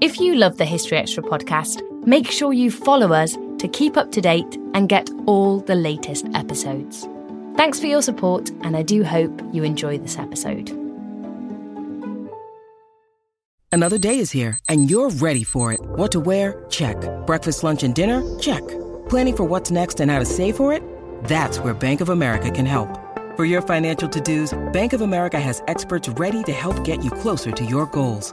If you love the History Extra podcast, make sure you follow us to keep up to date and get all the latest episodes. Thanks for your support, and I do hope you enjoy this episode. Another day is here, and you're ready for it. What to wear? Check. Breakfast, lunch, and dinner? Check. Planning for what's next and how to save for it? That's where Bank of America can help. For your financial to dos, Bank of America has experts ready to help get you closer to your goals.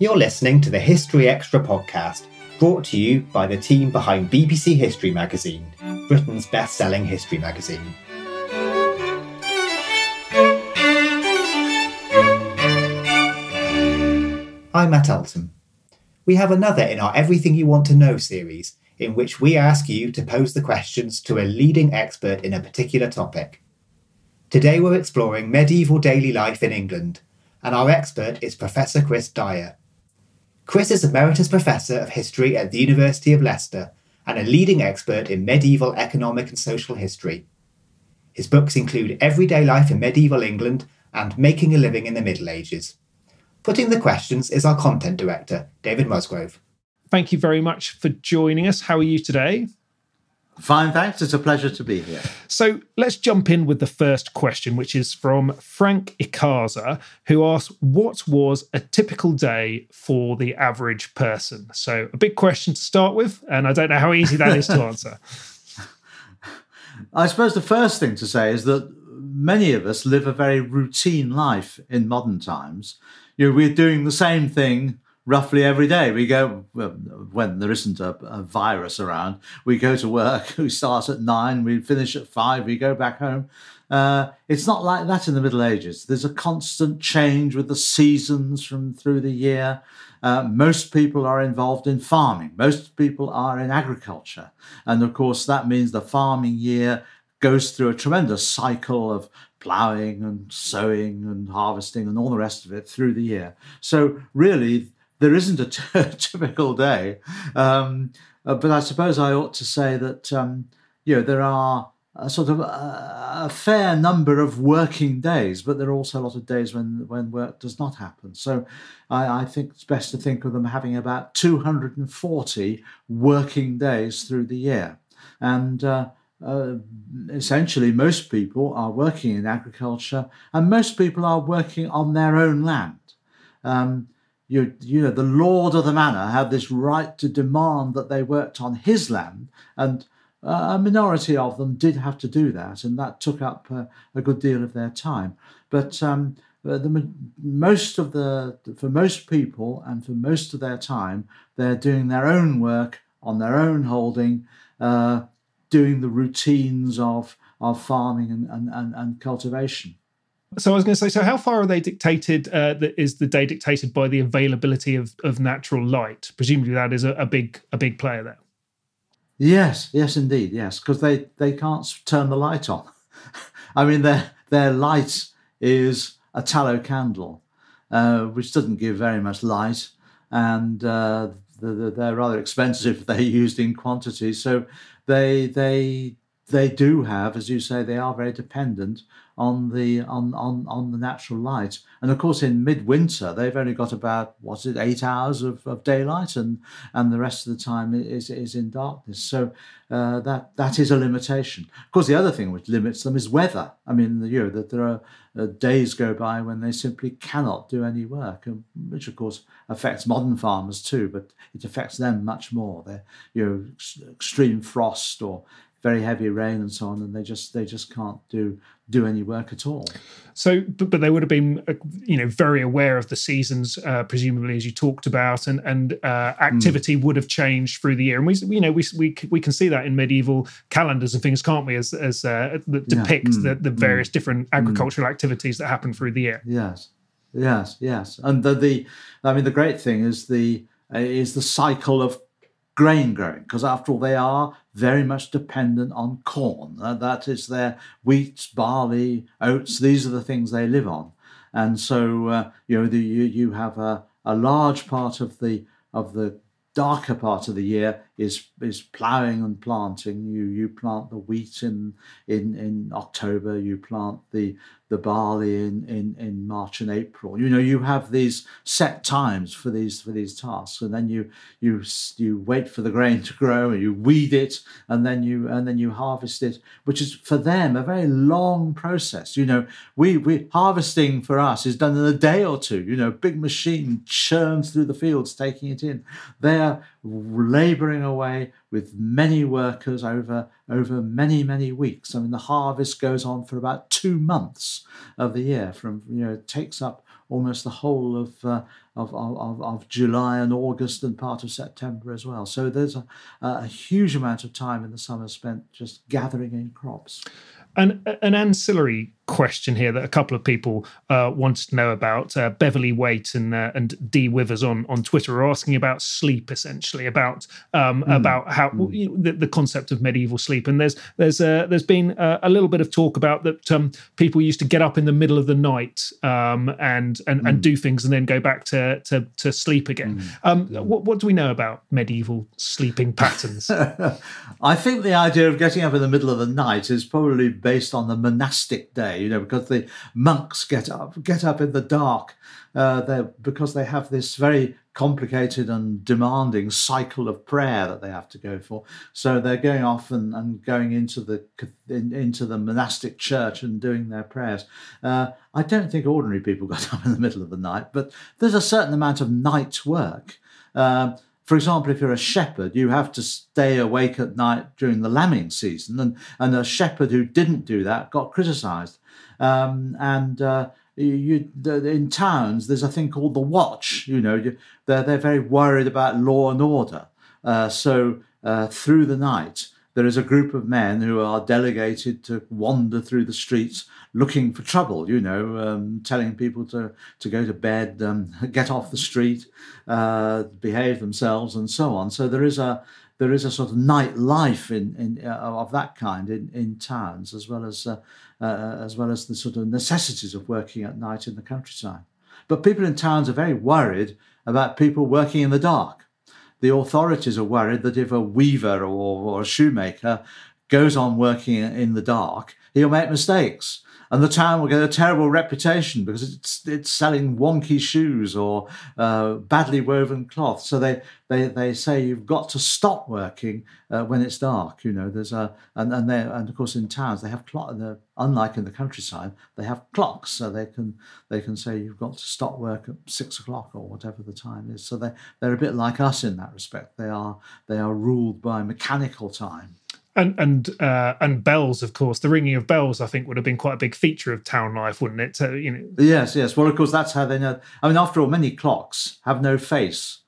You're listening to the History Extra podcast, brought to you by the team behind BBC History Magazine, Britain's best selling history magazine. I'm Matt Elton. We have another in our Everything You Want to Know series, in which we ask you to pose the questions to a leading expert in a particular topic. Today we're exploring medieval daily life in England, and our expert is Professor Chris Dyer. Chris is Emeritus Professor of History at the University of Leicester and a leading expert in medieval economic and social history. His books include Everyday Life in Medieval England and Making a Living in the Middle Ages. Putting the questions is our content director, David Musgrove. Thank you very much for joining us. How are you today? Fine, thanks. It's a pleasure to be here. So let's jump in with the first question, which is from Frank Ikaza, who asks, What was a typical day for the average person? So, a big question to start with, and I don't know how easy that is to answer. I suppose the first thing to say is that many of us live a very routine life in modern times. You know, we're doing the same thing roughly every day. We go well, when there isn't a, a, virus around. We go to work. We start at nine. We finish at five. We go back home. Uh, it's not like that in the Middle Ages. There's a constant change with the seasons from through the year. Uh, most people are involved in farming. Most people are in agriculture, and of course that means the farming year goes through a tremendous cycle of ploughing and sowing and harvesting and all the rest of it through the year. So really, there isn't a t- typical day. Um, uh, but I suppose I ought to say that um, you know there are a sort of a, a, fair number of working days, but there are also a lot of days when when work does not happen. So I, I think it's best to think of them having about 240 working days through the year, and. Uh, uh, essentially, most people are working in agriculture, and most people are working on their own land. Um, you, you know, the lord of the manor had this right to demand that they worked on his land, and uh, a minority of them did have to do that, and that took up uh, a good deal of their time. But um, uh, the, most of the, for most people, and for most of their time, they're doing their own work on their own holding, uh, doing the routines of of farming and, and, and, and cultivation. So I was going to say, so how far are they dictated? Uh, is the day dictated by the availability of, of natural light? Presumably, that is a, a big a big player there. Yes, yes, indeed, yes, because they they can't turn the light on. I mean, their their light is a tallow candle, uh, which doesn't give very much light, and uh, they're rather expensive if they're used in quantity. So they they they do have, as you say, they are very dependent on the on, on, on the natural light. And of course, in midwinter, they've only got about what's it, eight hours of, of daylight, and and the rest of the time is is in darkness. So uh, that that is a limitation. Of course, the other thing which limits them is weather. I mean, you know that there are uh, days go by when they simply cannot do any work, and which of course affects modern farmers too, but it affects them much more. They're you know extreme frost or very heavy rain and so on, and they just they just can't do do any work at all. So, but, but they would have been, uh, you know, very aware of the seasons, uh, presumably as you talked about, and and uh, activity mm. would have changed through the year. And we, you know, we we we can see that in medieval calendars and things, can't we? As as uh, that depict yeah. mm. the, the various mm. different agricultural activities that happen through the year. Yes, yes, yes. And the the, I mean, the great thing is the uh, is the cycle of grain growing, because after all, they are very much dependent on corn. that is their wheat, barley, oats. These are the things they live on, and so uh, you know the, you you have a, a large part of the of the darker part of the year is is ploughing and planting. You you plant the wheat in in in October. You plant the the barley in, in, in March and April. You know, you have these set times for these for these tasks, and then you you you wait for the grain to grow, and you weed it, and then you and then you harvest it, which is for them a very long process. You know, we we harvesting for us is done in a day or two. You know, big machine churns through the fields, taking it in. They're laboring away with many workers over, over many, many weeks. I mean, the harvest goes on for about two months of the year, from, you know, it takes up almost the whole of, uh, of, of, of, July and August and part of September as well. So there's a, a huge amount of time in the summer spent just gathering in crops. And an ancillary question here that a couple of people uh, wanted to know about. Uh, Beverly Waite and uh, and D Withers on on Twitter are asking about sleep, essentially about um, mm. about how mm. you know, the, the, concept of medieval sleep. And there's there's uh, there's been uh, a little bit of talk about that um, people used to get up in the middle of the night um, and and mm. and do things and then go back to to, to sleep again. Hmm. Um, what what do we know about medieval sleeping patterns? I think the idea of getting up in the middle of the night is probably based on the monastic day you know, because the monks get up, get up in the dark, uh, because they have this very complicated and demanding cycle of prayer that they have to go for. So they're going off and, and going into the in, into the monastic church and doing their prayers. Uh, I don't think ordinary people got up in the middle of the night, but there's a certain amount of night work. Uh, for example, if you're a shepherd, you have to stay awake at night during the lambing season, and, and a shepherd who didn't do that got criticised. Um, and uh, you, in towns, there's a thing called the watch. You know, they're they're very worried about law and order. Uh, so uh, through the night, there is a group of men who are delegated to wander through the streets looking for trouble. You know, um, telling people to to go to bed, um, get off the street, uh, behave themselves, and so on. So there is a there is a sort of night life in, in uh, of that kind in, in towns as well as uh, uh, as well as the sort of necessities of working at night in the countryside. But people in towns are very worried about people working in the dark. The authorities are worried that if a weaver or, or a shoemaker goes on working in the dark, he'll make mistakes and the town will get a terrible reputation because it's it's selling wonky shoes or uh, badly woven cloth. So they, they they say you've got to stop working uh, when it's dark. You know, there's a and and they and of course in towns they have clock. Unlike in the countryside, they have clocks, so they can they can say you've got to stop work at six o'clock or whatever the time is. So they they're a bit like us in that respect. They are they are ruled by mechanical time and and uh, and bells, of course. The ringing of bells, I think, would have been quite a big feature of town life, wouldn't it? So, you know. Yes, yes. Well, of course, that's how they know. I mean, after all, many clocks have no face.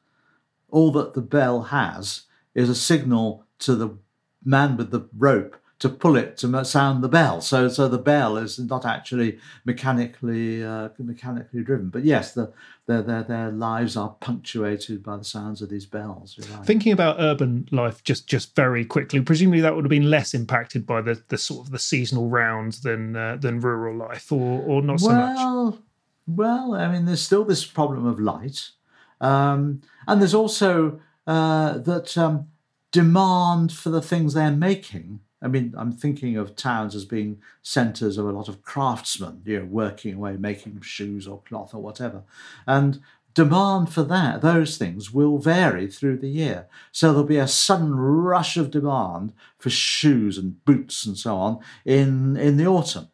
All that the bell has is a signal to the man with the rope to pull it to sound the bell. So so the bell is not actually mechanically uh, mechanically driven. But yes, the, their, their their lives are punctuated by the sounds of these bells. Right. Thinking about urban life, just just very quickly, presumably that would have been less impacted by the, the sort of the seasonal rounds than uh, than rural life, or or not so well, much. Well, I mean, there's still this problem of light, um, and there's also uh, that um, demand for the things they're making I mean, I'm thinking of towns as being centres of a lot of craftsmen, you know, working away, making shoes or cloth or whatever. And demand for that, those things will vary through the year. So there'll be a sudden rush of demand for shoes and boots and so on in, in the autumn.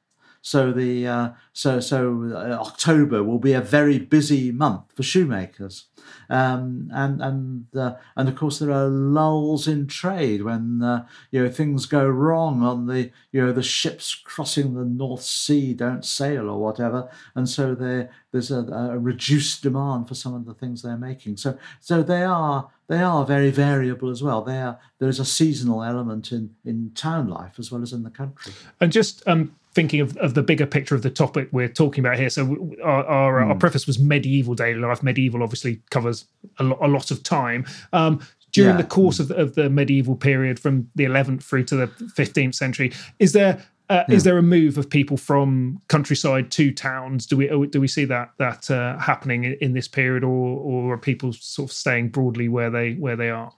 So the uh, so so uh, October will be a very busy month for shoemakers, um, and and uh, and of course there are lulls in trade when uh, you know things go wrong on the you know the ships crossing the North Sea don't sail or whatever, and so there there's a, a reduced demand for some of the things they're making. So so they are they are very variable as well. They are there is a seasonal element in in town life as well as in the country. And just um, thinking of, of the bigger picture of the topic we're talking about here. So our our, mm. our preface was medieval daily life. Medieval obviously covers a, lo- a lot of time. Um, during yeah. the course of the, of the medieval period, from the 11th through to the 15th century, is there uh, yeah. Is there a move of people from countryside to towns? Do we do we see that that uh, happening in, in, this period, or or are people sort of staying broadly where they where they are?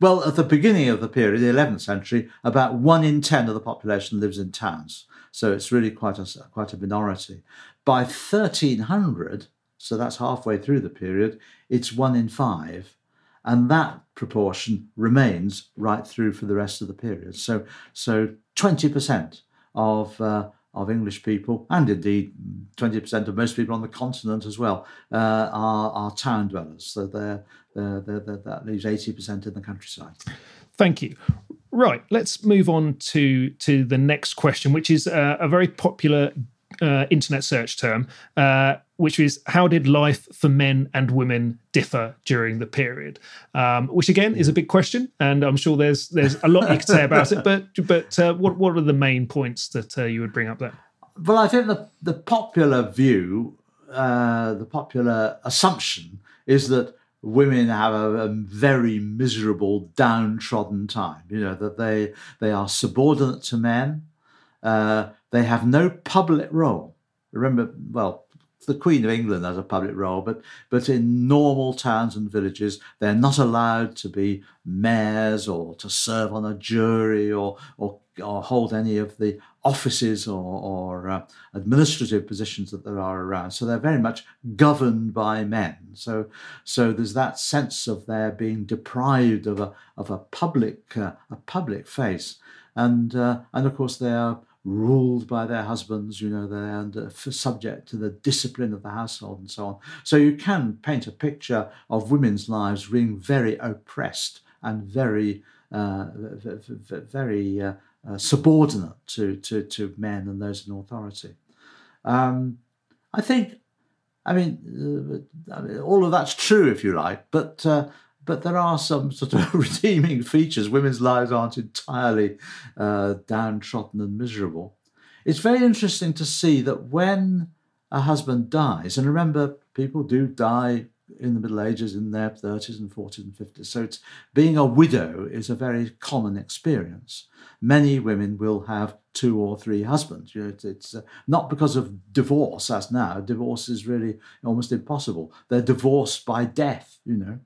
Well, at the beginning of the period, the 11th century, about one in 10 of the population lives in towns. So it's really quite a, quite a minority. By 1300, so that's halfway through the period, it's one in five. And that proportion remains right through for the rest of the period. So, so 20% of, uh, of English people, and indeed 20% of most people on the continent as well, uh, are, are town dwellers. So they're, they're, they're, that leaves 80% in the countryside. Thank you. Right, let's move on to to the next question, which is uh, a very popular uh, internet search term, uh, which is how did life for men and women differ during the period? Um, which again is a big question, and I'm sure there's there's a lot you could say about it. But but uh, what what are the main points that uh, you would bring up there? Well, I think the the popular view, uh, the popular assumption is that women have a, a, very miserable, downtrodden time. You know that they they are subordinate to men. Uh, they have no public role. Remember, well, the Queen of England has a public role, but but in normal towns and villages, they're not allowed to be mayors or to serve on a jury or or, or hold any of the offices or, or uh, administrative positions that there are around. So they're very much governed by men. So so there's that sense of their being deprived of a of a public uh, a public face, and uh, and of course they are ruled by their husbands, you know, they're under, subject to the discipline of the household and so on. So you can paint a picture of women's lives being very oppressed and very, uh, very uh, uh, subordinate to, to, to men and those in authority. Um, I think, I mean, uh, all of that's true, if you like, but uh, but there are some sort of redeeming features. Women's lives aren't entirely uh, downtrodden and miserable. It's very interesting to see that when a husband dies, and remember, people do die in the Middle Ages in their 30s and 40s and 50s. So it's, being a widow is a very common experience. Many women will have two or three husbands. You know, it's, it's uh, not because of divorce, as now. Divorce is really almost impossible. They're divorced by death, you know.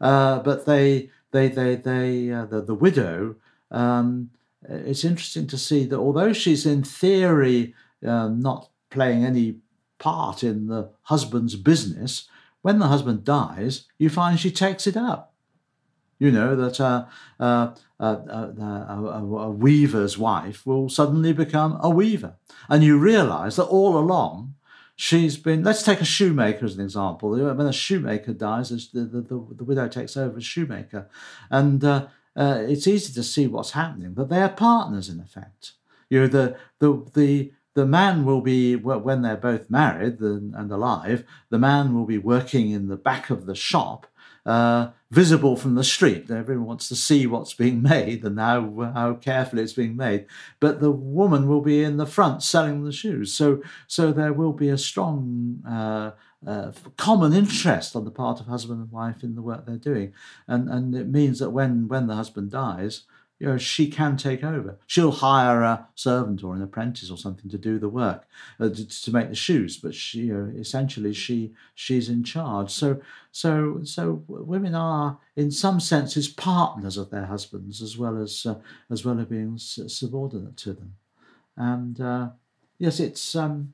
Uh, but they, they, they, they, uh, the, the widow, um, it's interesting to see that although she's in theory um, not playing any part in the husband's business, when the husband dies, you find she takes it up. You know that uh, uh, uh, a, a weaver's wife will suddenly become a weaver, and you realise that all along she's been let's take a shoemaker as an example. When a shoemaker dies the, the, the, widow takes over as shoemaker. And uh, uh, it's easy to see what's happening but they are partners in effect. You know the the the the man will be when they're both married and alive the man will be working in the back of the shop uh, visible from the street. Everyone wants to see what's being made and how, how carefully it's being made. But the woman will be in the front selling the shoes. So, so there will be a strong uh, uh, common interest on the part of husband and wife in the work they're doing. And, and it means that when, when the husband dies, you know, she can take over. She'll hire a servant or an apprentice or something to do the work, uh, to, to, make the shoes. But she, you know, essentially, she she's in charge. So, so, so women are, in some senses, partners of their husbands as well as uh, as well as being subordinate to them. And uh, yes, it's um,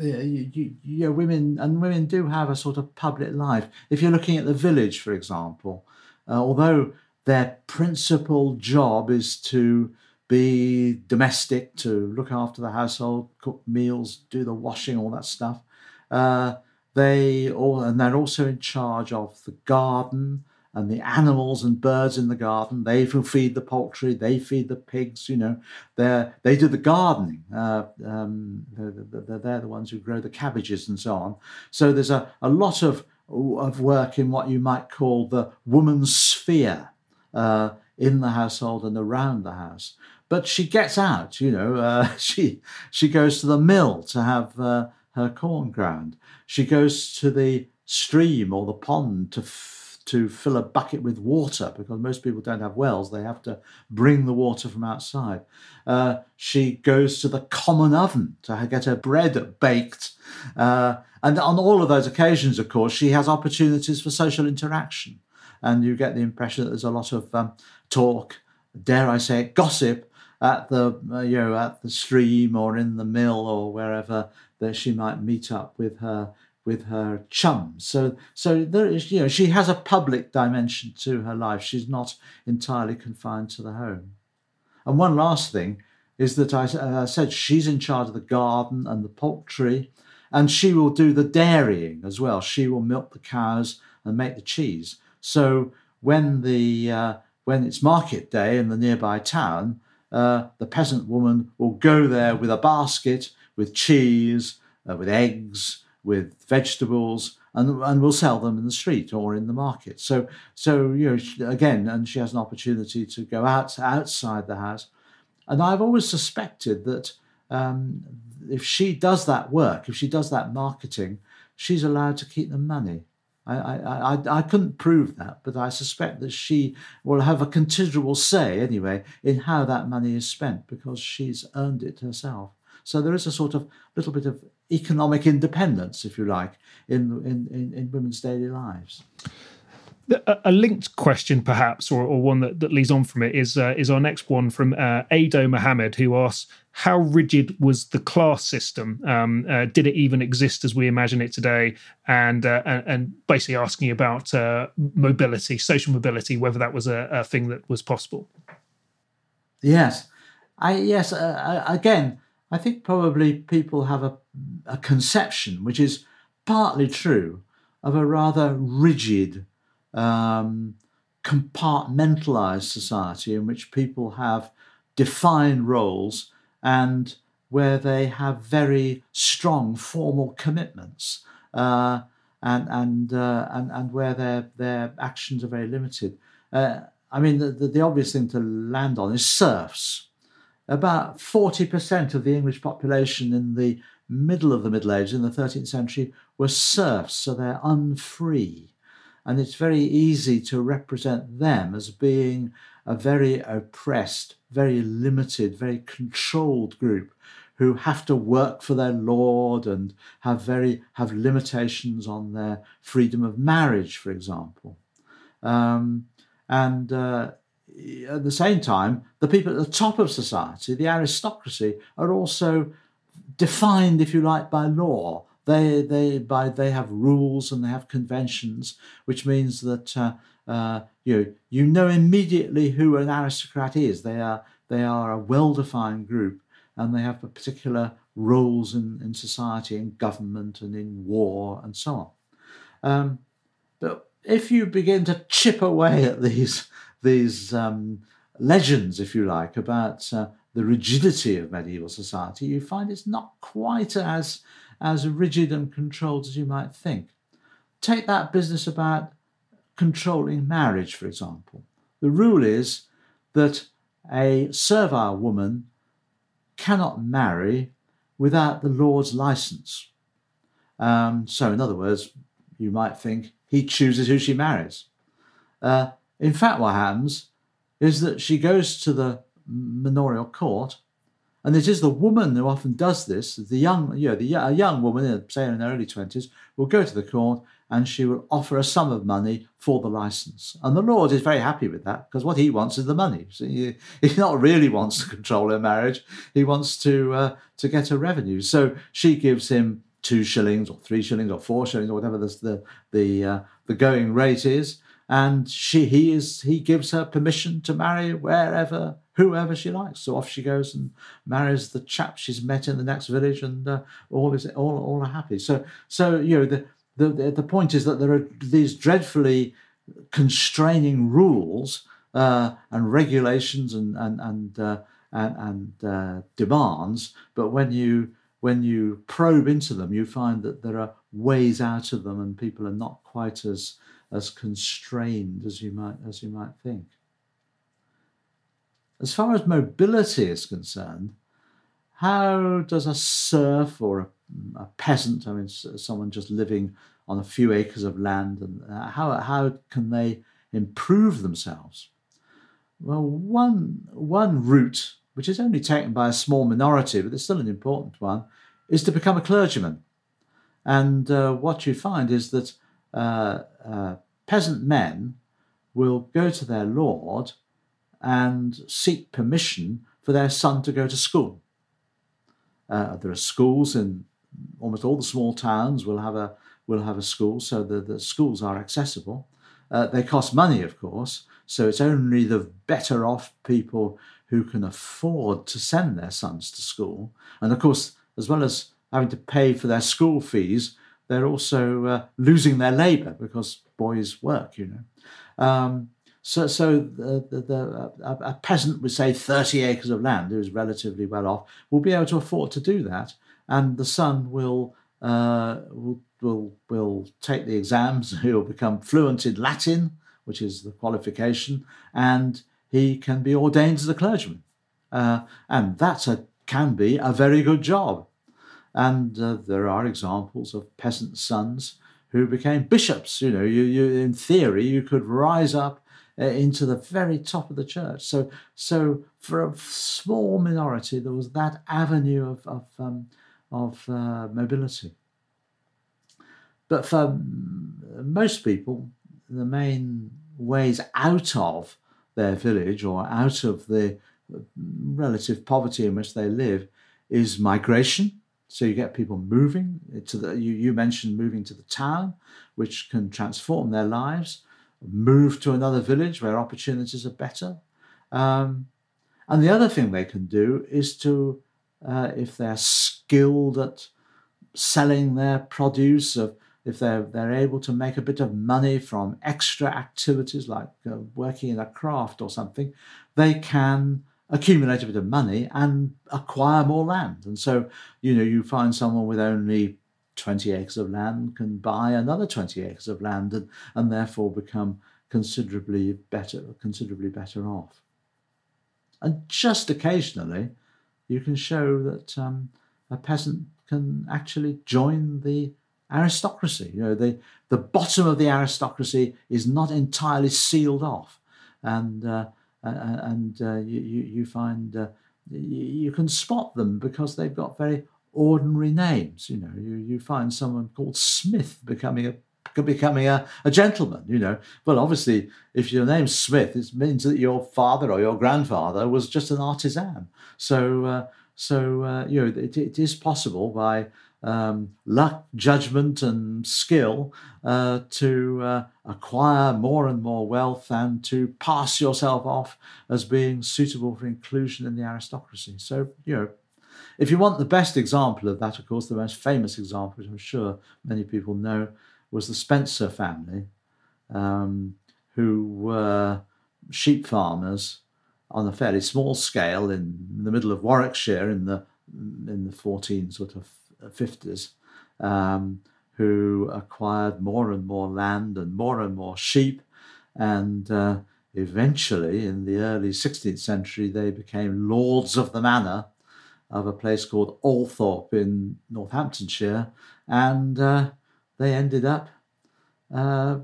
you, you, you know, women and women do have a sort of public life. If you're looking at the village, for example, uh, although their principal job is to be domestic, to look after the household, cook meals, do the washing, all that stuff. Uh, they all, and they're also in charge of the garden and the animals and birds in the garden. They feed the poultry, they feed the pigs. You know, they they do the gardening. Uh, um, they're, they're, the ones who grow the cabbages and so on. So there's a, a lot of of work in what you might call the woman's sphere uh, in the household and around the house. But she gets out, you know, uh, she, she goes to the mill to have uh, her corn ground. She goes to the stream or the pond to f- to fill a bucket with water because most people don't have wells. They have to bring the water from outside. Uh, she goes to the common oven to get her bread baked. Uh, and on all of those occasions, of course, she has opportunities for social interaction and you get the impression that there's a lot of um, talk, dare I say it, gossip at the uh, you know at the stream or in the mill or wherever that she might meet up with her with her chums. So so there is you know she has a public dimension to her life. She's not entirely confined to the home. And one last thing is that I uh, said she's in charge of the garden and the poultry, and she will do the dairying as well. She will milk the cows and make the cheese. So when the uh, when it's market day in the nearby town, uh, the peasant woman will go there with a basket with cheese, uh, with eggs, with vegetables, and and will sell them in the street or in the market. So so you know again, and she has an opportunity to go out outside the house. And I've always suspected that um, if she does that work, if she does that marketing, she's allowed to keep the money. I, I, I, couldn't prove that, but I suspect that she will have a considerable say, anyway, in how that money is spent because she's earned it herself. So there is a sort of little bit of economic independence, if you like, in, in, in, in women's daily lives a linked question, perhaps, or, or one that, that leads on from it, is uh, is our next one from uh, Ado Mohammed, who asks, "How rigid was the class system? Um, uh, did it even exist as we imagine it today?" And uh, and, and, basically asking about uh, mobility, social mobility, whether that was a, a, thing that was possible. Yes, I yes. Uh, again, I think probably people have a, a conception, which is partly true, of a rather rigid um, compartmentalized society in which people have defined roles and where they have very strong formal commitments uh, and and, uh, and and where their their actions are very limited. Uh, I mean, the, the, the, obvious thing to land on is serfs. About 40% of the English population in the middle of the Middle Ages, in the 13th century, were serfs, so they're unfree. And it's very easy to represent them as being a very oppressed, very limited, very controlled group who have to work for their lord and have very have limitations on their freedom of marriage, for example. Um, and uh, at the same time, the people at the top of society, the aristocracy, are also defined, if you like, by law. They they by they have rules and they have conventions, which means that uh, uh, you you know immediately who an aristocrat is. They are they are a well-defined group, and they have particular roles in, in society, in government, and in war, and so on. Um, but if you begin to chip away at these these um, legends, if you like, about uh, the rigidity of medieval society, you find it's not quite as as rigid and controlled as you might think. Take that business about controlling marriage, for example. The rule is that a servile woman cannot marry without the Lord's license. Um, so, in other words, you might think he chooses who she marries. Uh, in fact, what happens is that she goes to the manorial court, and it is the woman who often does this. The young, you know, the, a young woman, say in her early twenties, will go to the court and she will offer a sum of money for the license. And the Lord is very happy with that because what he wants is the money. So he, he not really wants to control her marriage; he wants to uh, to get her revenue. So she gives him two shillings or three shillings or four shillings or whatever the the the, uh, the going rate is, and she he is he gives her permission to marry wherever whoever she likes. So off she goes and marries the chap she's met in the next village, and uh, all is all all are happy. So so you know the, the the point is that there are these dreadfully constraining rules uh, and regulations and and and uh, and, and uh, demands, but when you when you probe into them, you find that there are ways out of them, and people are not quite as as constrained as you might as you might think. As far as mobility is concerned, how does a serf or a, a peasant, I mean, someone just living on a few acres of land, and uh, how how can they improve themselves? Well, one one route which is only taken by a small minority, but it's still an important one, is to become a clergyman. And uh, what you find is that uh, uh, peasant men will go to their lord and seek permission for their son to go to school. Uh, there are schools in almost all the small towns will have a will have a school, so the, the schools are accessible. Uh, they cost money, of course, so it's only the better off people who can afford to send their sons to school. And of course, as well as having to pay for their school fees, they're also uh, losing their labour because boys work, you know. Um, so, so the, the, the, a, a, peasant with say 30 acres of land, who is relatively well off, will be able to afford to do that, and the son will uh, will, will will take the exams. He'll become fluent in Latin, which is the qualification, and he can be ordained as a clergyman. Uh, and that can be a very good job. And uh, there are examples of peasant sons who became bishops. You know, you, you in theory, you could rise up uh, into the very top of the church. So, so for a small minority, there was that avenue of of, um, of uh, mobility. But for most people, the main ways out of their village or out of the relative poverty in which they live is migration. So you get people moving to the. You, you mentioned moving to the town, which can transform their lives. Move to another village where opportunities are better. Um, and the other thing they can do is to, uh, if they're skilled at selling their produce, if they're, they're able to make a bit of money from extra activities like uh, working in a craft or something, they can accumulate a bit of money and acquire more land. And so, you know, you find someone with only 20 acres of land can buy another 20 acres of land and, and therefore become considerably better, considerably better off. And just occasionally, you can show that um, a peasant can actually join the aristocracy. You know, the, the bottom of the aristocracy is not entirely sealed off. And, uh, and uh, you, you find uh, you can spot them because they've got very ordinary names. You know, you, you find someone called Smith becoming a becoming a, a gentleman, you know. Well, obviously, if your name's Smith, it means that your father or your grandfather was just an artisan. So, uh, so uh, you know, it, it is possible by um, luck, judgment, and skill uh, to uh, acquire more and more wealth and to pass yourself off as being suitable for inclusion in the aristocracy. So, you know, if you want the best example of that, of course, the most famous example, which I'm sure many people know, was the Spencer family, um, who were sheep farmers on a fairly small scale in the middle of Warwickshire in the in the 14 sort of 50s um, who acquired more and more land and more and more sheep. And uh, eventually, in the early 16th century, they became lords of the manor of a place called Althorp in Northamptonshire. And uh, they ended up uh,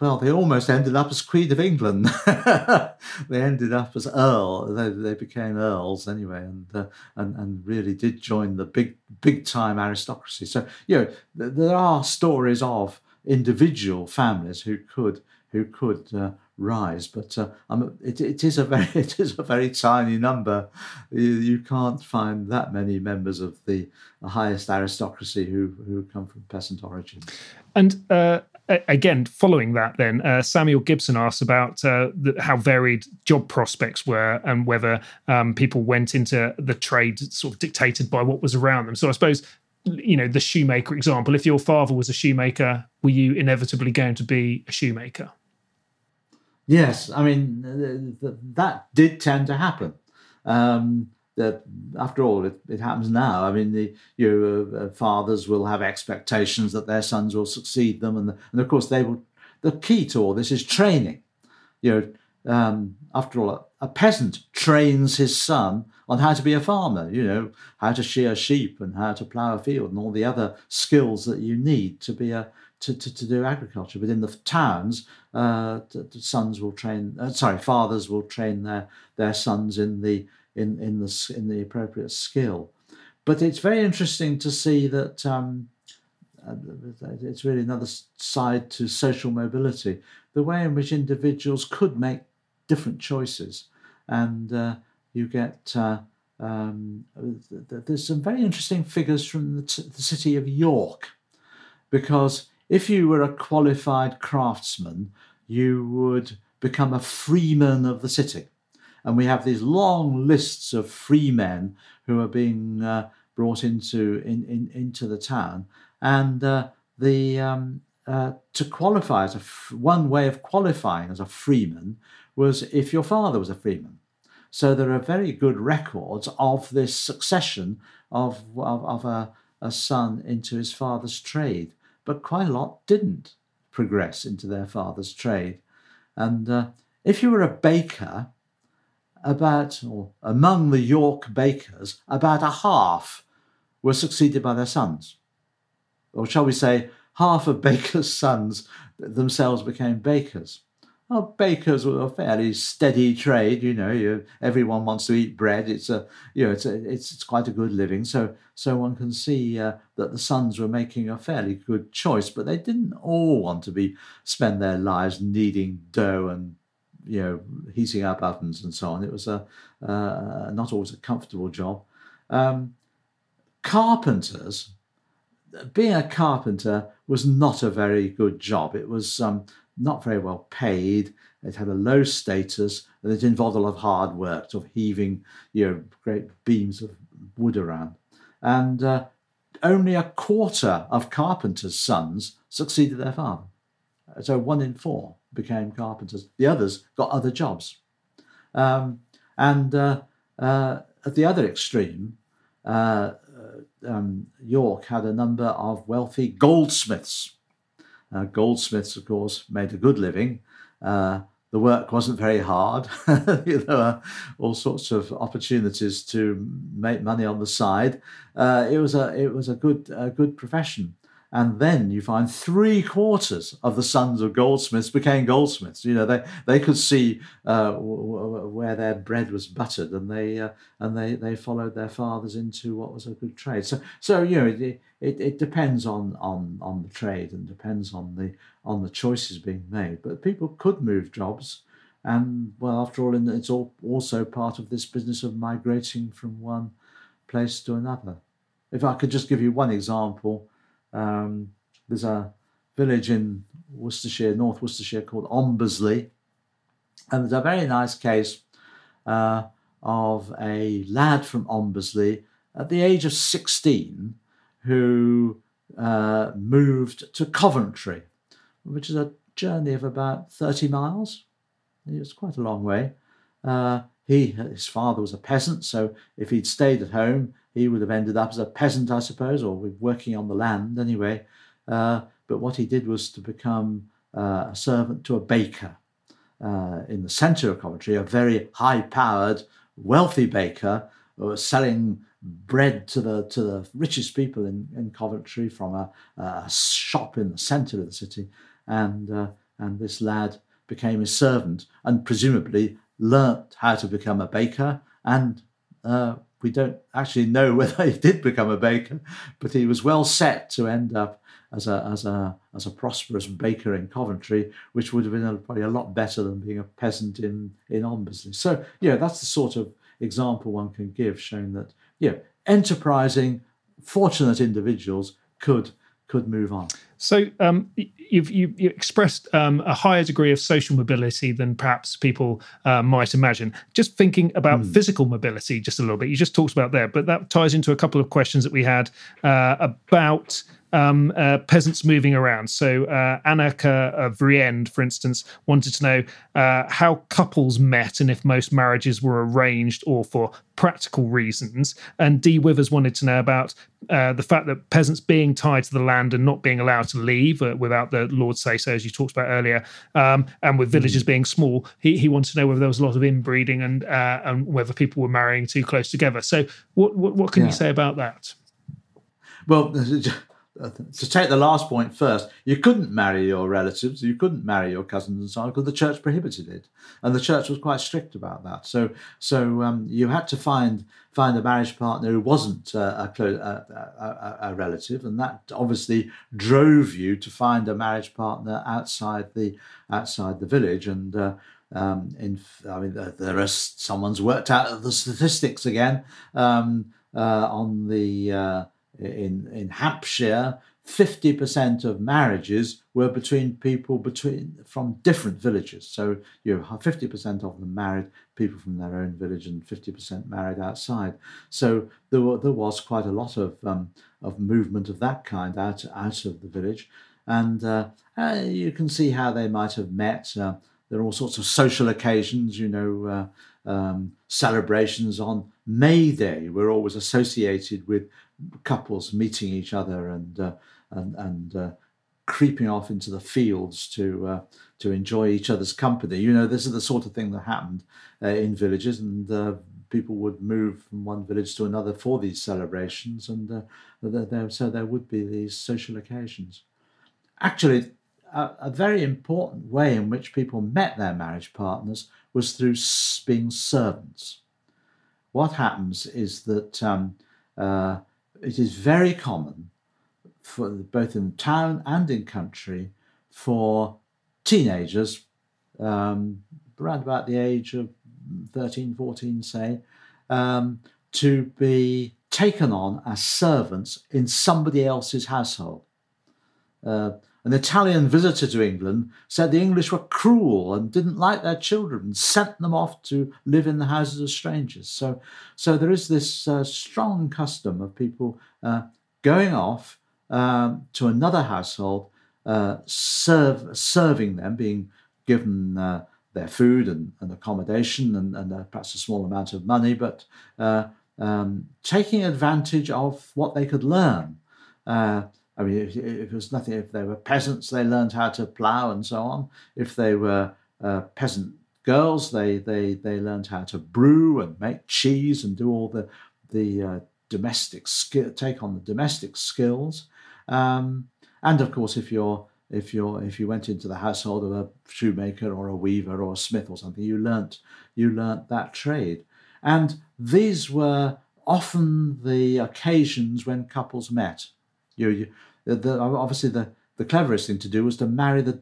well, they almost ended up as Queen of England. they ended up as Earl. They, they became earls anyway, and, uh, and and really did join the big big time aristocracy. So you know th- there are stories of individual families who could who could uh, rise, but uh, it, it is a very it is a very tiny number. You, you, can't find that many members of the highest aristocracy who who come from peasant origin. And uh, again, following that, then uh, Samuel Gibson asks about uh, the, how varied job prospects were and whether um, people went into the trade sort of dictated by what was around them. So I suppose you know the shoemaker example. If your father was a shoemaker, were you inevitably going to be a shoemaker? Yes, I mean that did tend to happen. Um, that after all, it, it, happens now. I mean, the you uh, fathers will have expectations that their sons will succeed them, and and of course they will. The key to all this is training. You know, um, after all, a, a, peasant trains his son on how to be a farmer. You know, how to shear sheep and how to plough a field and all the other skills that you need to be a to, to, to do agriculture. within the towns, uh, the, sons will train. Uh, sorry, fathers will train their their sons in the in in the in the appropriate skill. But it's very interesting to see that. Um, uh, it's really another side to social mobility, the way in which individuals could make different choices, and uh, you get uh, um, there's some very interesting figures from the, t- the, city of York, because if you were a qualified craftsman, you would become a freeman of the city. And we have these long lists of freemen who are being uh, brought into, in, in, into the town. And uh, the, um, uh, to qualify as a f- one way of qualifying as a freeman was if your father was a freeman. So there are very good records of this succession of, of, of a, a son into his father's trade but quite a lot didn't progress into their father's trade. And uh, if you were a baker, about, or among the York bakers, about a half were succeeded by their sons. Or shall we say, half of bakers' sons themselves became bakers. Well, bakers were a fairly steady trade. You know, you, everyone wants to eat bread. It's a, you know, it's a, it's, it's quite a good living. So, so one can see uh, that the sons were making a fairly good choice, but they didn't all want to be spend their lives kneading dough and, you know, heating up ovens and so on. It was a uh, not always a comfortable job. Um, carpenters, being a carpenter was not a very good job. It was um, not very well paid. It had a low status, and it involved a lot of hard work, sort of heaving, you know, great beams of wood around. And uh, only a quarter of carpenters' sons succeeded their father. So one in four became carpenters. The others got other jobs. Um, and uh, uh, at the other extreme, uh, uh, um, York had a number of wealthy goldsmiths uh, goldsmiths, of course, made a good living. Uh, the work wasn't very hard. there were all sorts of opportunities to make money on the side. Uh, it was a it was a good a good profession. And then you find three quarters of the sons of goldsmiths became goldsmiths. You know, they, they could see uh, where their bread was buttered, and they uh, and they, they followed their fathers into what was a good trade. So so you know it, it, it depends on, on on the trade and depends on the on the choices being made. But people could move jobs, and well, after all, it's all also part of this business of migrating from one place to another. If I could just give you one example um, there's a village in Worcestershire, North Worcestershire, called Ombersley, and there's a very nice case uh, of a lad from Ombersley at the age of 16 who uh, moved to Coventry, which is a journey of about 30 miles. It's quite a long way. Uh, he, his father was a peasant, so if he'd stayed at home, he would have ended up as a peasant, I suppose, or working on the land anyway. Uh, but what he did was to become uh, a servant to a baker uh, in the centre of Coventry, a very high-powered, wealthy baker was selling bread to the to the richest people in, in Coventry from a, a shop in the centre of the city. And uh, and this lad became his servant and presumably learnt how to become a baker and uh, we don't actually know whether he did become a baker, but he was well set to end up as a as a as a prosperous baker in Coventry, which would have been a, probably a lot better than being a peasant in in Ombersley. So yeah, that's the sort of example one can give, showing that yeah, enterprising, fortunate individuals could could move on. So um, you've, you, you expressed um, a higher degree of social mobility than perhaps people uh, might imagine. Just thinking about mm. physical mobility just a little bit, you just talked about there, but that ties into a couple of questions that we had uh, about um, uh, peasants moving around. So uh, Annika of Vriend, for instance, wanted to know uh, how couples met and if most marriages were arranged or for practical reasons. And Dee Withers wanted to know about uh, the fact that peasants being tied to the land and not being allowed to leave uh, without the Lord's say so, as you talked about earlier, um, and with villages mm. being small, he, he wanted to know whether there was a lot of inbreeding and uh, and whether people were marrying too close together. So, what what, what can yeah. you say about that? Well, to take the last point first, you couldn't marry your relatives, you couldn't marry your cousins and so on because the church prohibited it, and the church was quite strict about that. So, so um, you had to find find a marriage partner who wasn't uh, a, a, a, a, relative, and that obviously drove you to find a marriage partner outside the outside the village. And uh, um, in, I mean, there are someone's worked out the statistics again um, uh, on the uh, in, in Hampshire, 50% of marriages were between people between from different villages. So you have 50% of them married people from their own village and 50% married outside. So there, were, there was quite a lot of, um, of movement of that kind out, out of the village. And uh, uh, you can see how they might have met. Uh, there are all sorts of social occasions, you know, uh, um, celebrations on May Day were always associated with couples meeting each other and uh, and and uh, creeping off into the fields to uh, to enjoy each other's company. You know, this is the sort of thing that happened uh, in villages, and uh, people would move from one village to another for these celebrations, and uh, there, so there would be these social occasions. Actually, a, a, very important way in which people met their marriage partners was through being servants. What happens is that um, uh, it is very common for both in town and in country for teenagers um, around about the age of 13, 14, say, um, to be taken on as servants in somebody else's household. Uh, an Italian visitor to England said the English were cruel and didn't like their children and sent them off to live in the houses of strangers. So, so there is this uh, strong custom of people uh, going off um, to another household, uh, serve, serving them, being given uh, their food and, and accommodation and, and uh, perhaps a small amount of money, but uh, um, taking advantage of what they could learn. I mean, if, if it was nothing, if they were peasants, they learned how to plough and so on. If they were uh, peasant girls, they, they, they learned how to brew and make cheese and do all the, the uh, domestic skill, take on the domestic skills. Um, and of course, if you're if you're if you went into the household of a shoemaker or a weaver or a smith or something, you learnt you learnt that trade. And these were often the occasions when couples met. You, you the, the, obviously the the cleverest thing to do was to marry the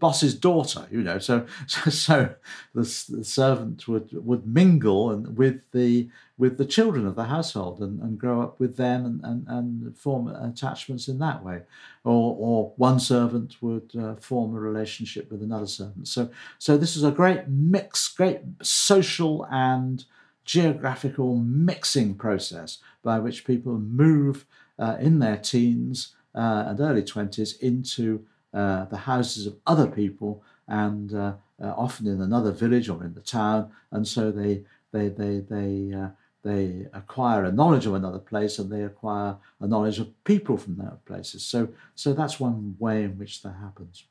boss's daughter, you know. So, so, so the, the, servant would would mingle and with the with the children of the household and, and grow up with them and, and, and form attachments in that way, or or one servant would uh, form a relationship with another servant. So, so this is a great mix, great social and geographical mixing process by which people move uh, in their teens uh, and early 20s into uh, the houses of other people and uh, uh, often in another village or in the town. And so they, they, they, they, uh, they acquire a knowledge of another place and they acquire a knowledge of people from those places. So, so that's one way in which that happens.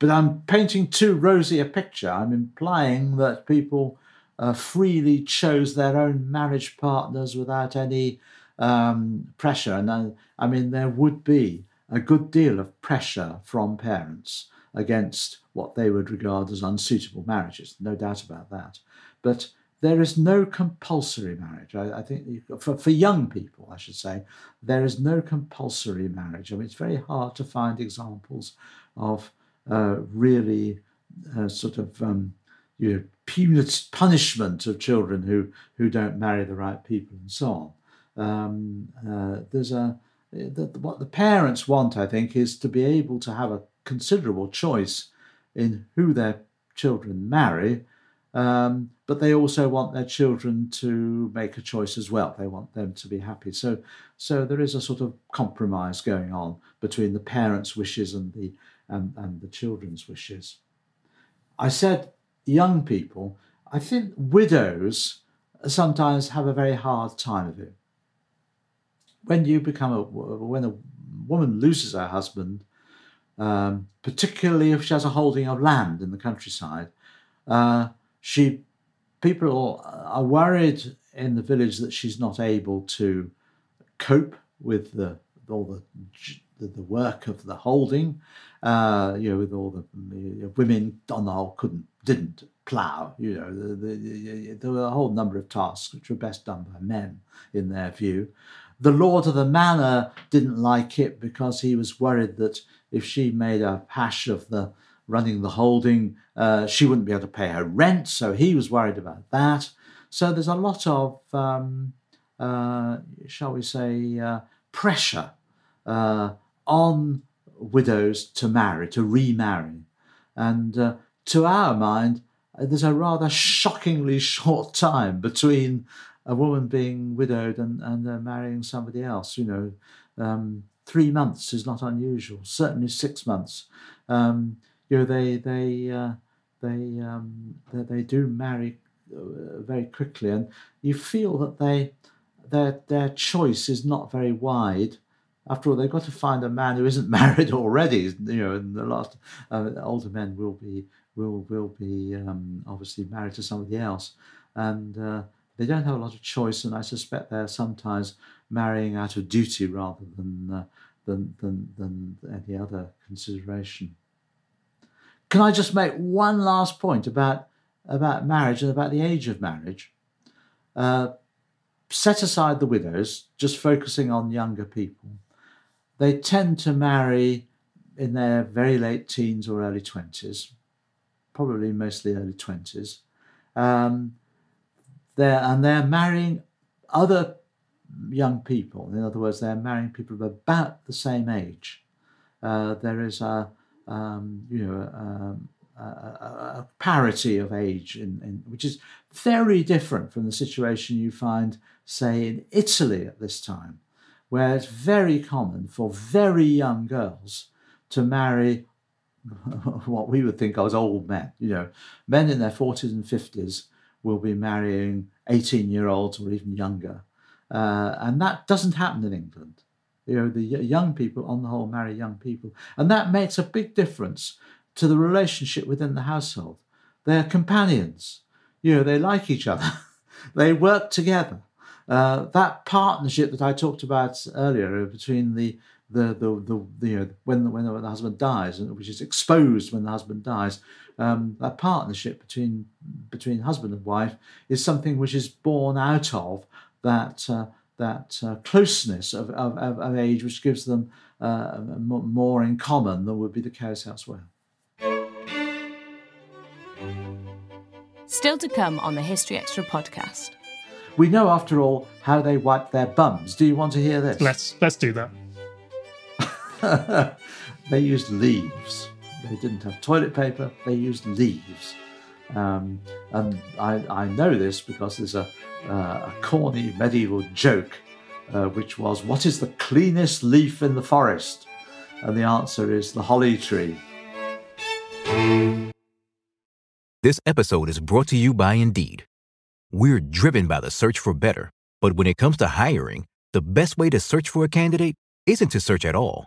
But I'm painting too rosy a picture. I'm implying that people uh, freely chose their own marriage partners without any um, pressure. And I, I, mean, there would be a good deal of pressure from parents against what they would regard as unsuitable marriages, no doubt about that. But there is no compulsory marriage. I, I think for, for young people, I should say, there is no compulsory marriage. I mean, it's very hard to find examples of uh, really uh, sort of um, you know, punishment of children who, who don't marry the right people and so on. Um, uh, there's a the, what the parents want, I think, is to be able to have a considerable choice in who their children marry, um, but they also want their children to make a choice as well. They want them to be happy. So, so there is a sort of compromise going on between the parents' wishes and the and, and the children's wishes. I said young people. I think widows sometimes have a very hard time of it. When you become a when a woman loses her husband, um, particularly if she has a holding of land in the countryside, uh, she people are worried in the village that she's not able to cope with the all the the, work of the holding, uh, you know, with all the women on the whole couldn't didn't plough. You know, the, the, the, there were a whole number of tasks which were best done by men in their view. The lord of the manor didn't like it because he was worried that if she made a hash of the running the holding, uh, she wouldn't be able to pay her rent. So he was worried about that. So there's a lot of, um, uh, shall we say, uh, pressure uh, on widows to marry, to remarry. And uh, to our mind, uh, there's a rather shockingly short time between a woman being widowed and, and uh, marrying somebody else. You know, um, three months is not unusual. Certainly six months. Um, you know, they they uh, they, um, they, they do marry uh, very quickly, and you feel that they their their choice is not very wide after all, they've got to find a man who isn't married already. You know, and the last uh, older men will be will will be um, obviously married to somebody else, and uh, they don't have a lot of choice. And I suspect they're sometimes marrying out of duty rather than uh, than, than than any other consideration. Can I just make one last point about about marriage and about the age of marriage? Uh, set aside the widows, just focusing on younger people they tend to marry in their very late teens or early 20s, probably mostly early 20s. Um, they're, and they're marrying other young people. In other words, they're marrying people of about the same age. Uh, there is a, um, you know, um, a, a, parity of age, in, in, which is very different from the situation you find, say, in Italy at this time where it's very common for very young girls to marry what we would think of as old men. You know, men in their 40s and 50s will be marrying 18 year olds or even younger. Uh, and that doesn't happen in England. You know, the young people, on the whole, marry young people. And that makes a big difference to the relationship within the household. They're companions. You know, they like each other, they work together. Uh, that partnership that I talked about earlier between the the the, the, the you know when the, when the husband dies, and which is exposed when the husband dies, um, that partnership between between husband and wife is something which is born out of that uh, that uh, closeness of, of, of, age, which gives them uh, more in common than would be the case elsewhere. Still to come on the History Extra podcast. We know, after all, how they wipe their bums. Do you want to hear this? Let's let's do that. they used leaves. They didn't have toilet paper. They used leaves. Um, and I, I, know this because there's a, uh, a corny medieval joke, uh, which was, "What is the cleanest leaf in the forest?" And the answer is the holly tree. This episode is brought to you by Indeed. We're driven by the search for better. But when it comes to hiring, the best way to search for a candidate isn't to search at all.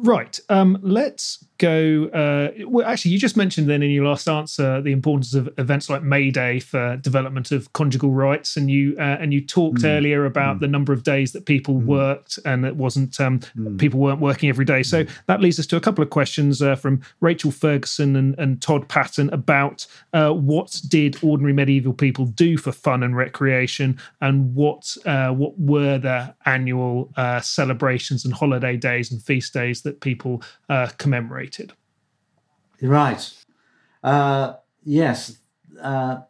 Right. Um, let's go. Uh, well, actually, you just mentioned then in your last answer the importance of events like May Day for development of conjugal rights, and you uh, and you talked mm. earlier about mm. the number of days that people mm. worked, and it wasn't um, mm. people weren't working every day. So that leads us to a couple of questions uh, from Rachel Ferguson and, and Todd Patton about uh, what did ordinary medieval people do for fun and recreation, and what uh, what were the annual uh, celebrations and holiday days and feast days that people commemorated. Right. Uh, yes. Uh,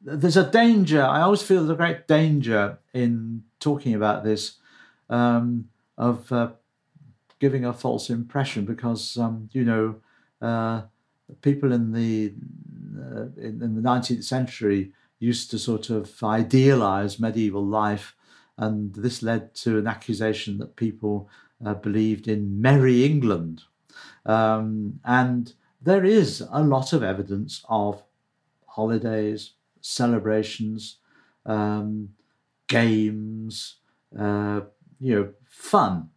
there's a danger. I always feel there's a great danger in talking about this um, of uh, giving a false impression because, um, you know, uh, people in the uh, in, in, the 19th century used to sort of idealize medieval life, and this led to an accusation that people uh, believed in merry England. Um, and there is a lot of evidence of holidays, celebrations, um, games, uh, you know, fun.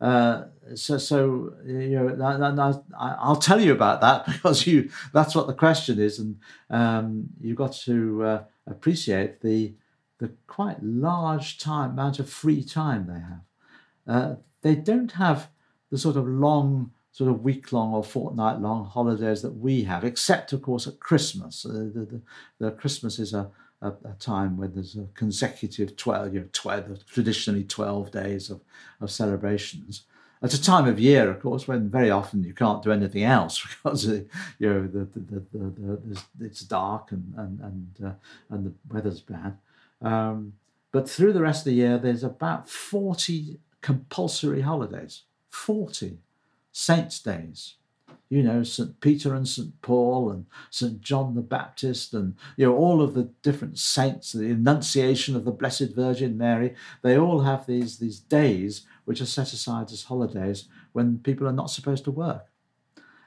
Uh, so, so you know, I'll tell you about that because you that's what the question is, and um, you've got to uh, appreciate the the quite large time amount of free time they have. They don't have the sort of long sort of week long or fortnight long holidays that we have, except, of course, at Christmas. Uh, the, the, the, Christmas is a, a, a, time when there's a consecutive 12, you know, 12, traditionally 12 days of, of celebrations. It's a time of year, of course, when very often you can't do anything else because uh, you know the, the, the, it's dark and and and, uh, and the weather's bad. Um, but through the rest of the year, there's about 40 compulsory holidays. 40 saints' days. You know, St. Peter and St. Paul and St. John the Baptist and, you know, all of the different saints, the Annunciation of the Blessed Virgin Mary, they all have these, these days which are set aside as holidays when people are not supposed to work.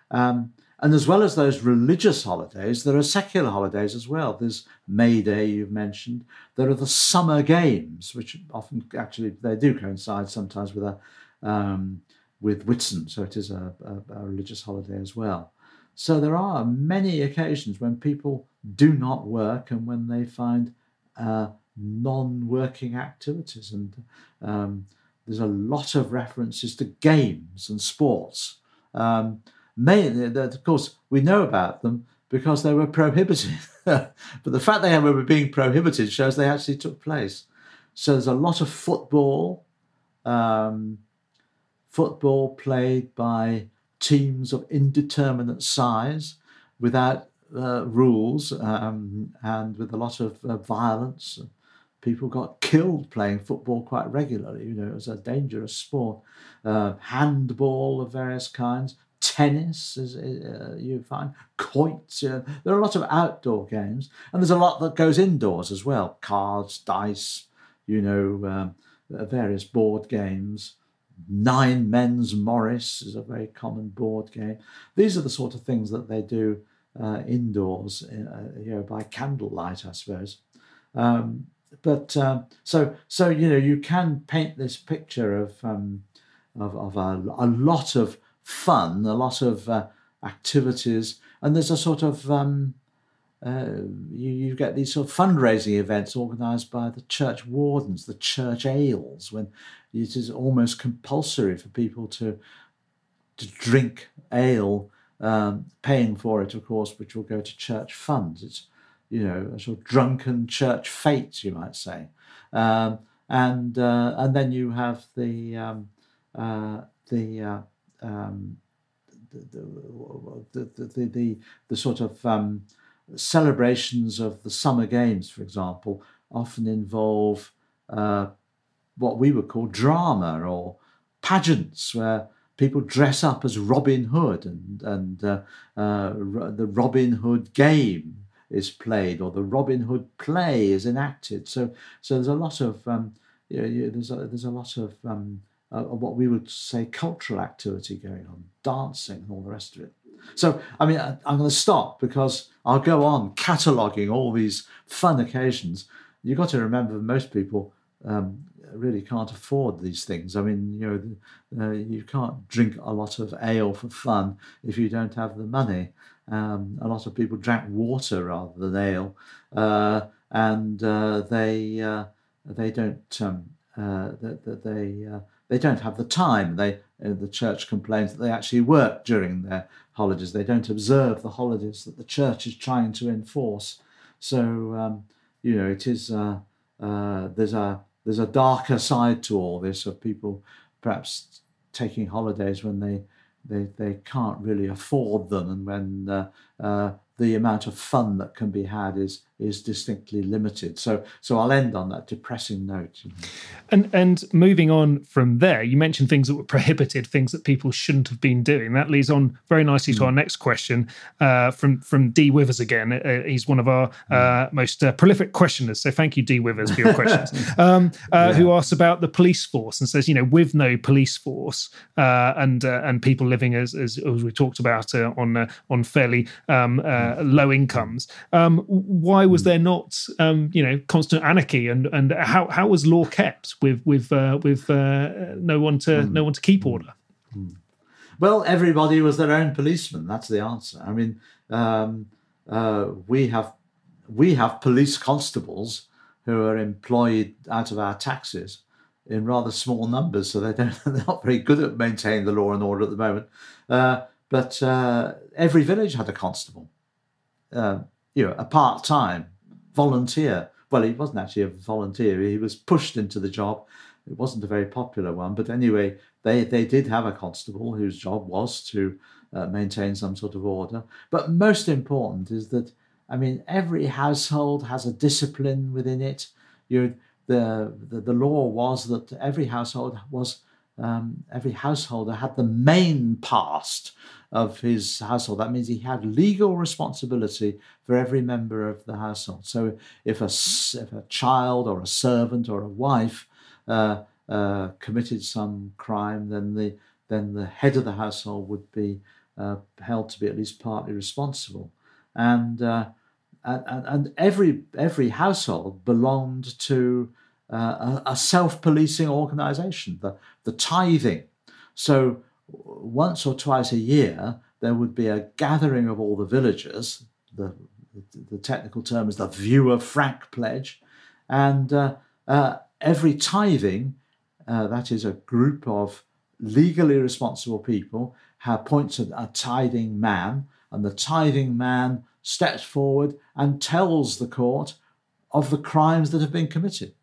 Um, and as well as those religious holidays, there are secular holidays as well. There's May Day, you've mentioned. There are the summer games, which often actually they do coincide sometimes with a um, with Whitsun, so it is a, a, a religious holiday as well. So there are many occasions when people do not work and when they find uh, non-working activities, and um, there's a lot of references to games and sports. Um, mainly, that of course, we know about them because they were prohibited. but the fact they were being prohibited shows they actually took place. So there's a lot of football. Um, football played by teams of indeterminate size without uh, rules um, and with a lot of uh, violence. People got killed playing football quite regularly. You know, it was a dangerous sport. Uh, handball of various kinds, tennis, as uh, you find, quoits. there are a lot of outdoor games, and there's a lot that goes indoors as well. Cards, dice, you know, um, various board games. Nine Men's Morris is a very common board game. These are the sort of things that they do uh, indoors, uh, you know, by candlelight, I suppose. Um, but uh, so so you know you can paint this picture of um, of, of a, a, lot of fun, a lot of uh, activities, and there's a sort of um, uh, you, you get these sort of fundraising events organised by the church wardens, the church ales, when it is almost compulsory for people to to drink ale, um, paying for it, of course, which will go to church funds. It's you know a sort of drunken church fete, you might say, um, and uh, and then you have the um, uh, the, uh, um, the, the, the, the, the, sort of um, celebrations of the summer games, for example, often involve uh, what we would call drama or pageants, where people dress up as Robin Hood and and uh, uh, the Robin Hood game is played or the Robin Hood play is enacted. So so there's a lot of um, you know, there's a, there's a lot of um, uh, what we would say cultural activity going on, dancing and all the rest of it. So, I mean, I, I'm going to stop because I'll go on cataloguing all these fun occasions. You've got to remember, most people um, really can't afford these things. I mean, you know, uh, you can't drink a lot of ale for fun if you don't have the money. Um, a lot of people drank water rather than ale, uh, and uh, they uh, they don't um, uh, they, they uh, they don't have the time. They uh, the church complains that they actually work during their holidays. They don't observe the holidays that the church is trying to enforce. So um, you know, it is uh, uh, there's a there's a darker side to all this of people perhaps taking holidays when they they, they can't really afford them and when uh, the amount of fun that can be had is is distinctly limited. So so I'll end on that depressing note. And and moving on from there, you mentioned things that were prohibited, things that people shouldn't have been doing. That leads on very nicely mm. to our next question uh, from from D Withers again. Uh, he's one of our uh, most uh, prolific questioners. So thank you, D Withers, for your questions. um, uh, yeah. Who asks about the police force and says, you know, with no police force uh, and and people living as as, as we talked about on on fairly um, low incomes, um, why was hmm. there not, um, you know, constant anarchy, and and how how was law kept with with uh, with uh, no one to mm. no one to keep hmm. order? Mm. Well, everybody was their own policeman. That's the answer. I mean, um, uh, we have we have police constables who are employed out of our taxes in rather small numbers, so they don't they're not very good at maintaining the law and order at the moment. Uh, but uh, every village had a constable, uh, you know, a part time volunteer. Well, he wasn't actually a volunteer. He was pushed into the job. It wasn't a very popular one, but anyway, they they did have a constable whose job was to uh, maintain some sort of order. But most important is that I mean, every household has a discipline within it. You the, the the law was that every household was um, every householder had the mainpast of his household. That means he had legal responsibility for every member of the household. So if a, if a child or a servant or a wife uh, uh, committed some crime, then the, then the head of the household would be uh, held to be at least partly responsible. And, uh, and, and every, every household belonged to uh, a, a self policing organization, the, the tithing. So once or twice a year, there would be a gathering of all the villagers. The, the technical term is the view of frankpledge. And uh, uh, every tithing, uh, that is a group of legally responsible people, appoints a, a tithing man, and the tithing man steps forward and tells the court of the crimes that have been committed.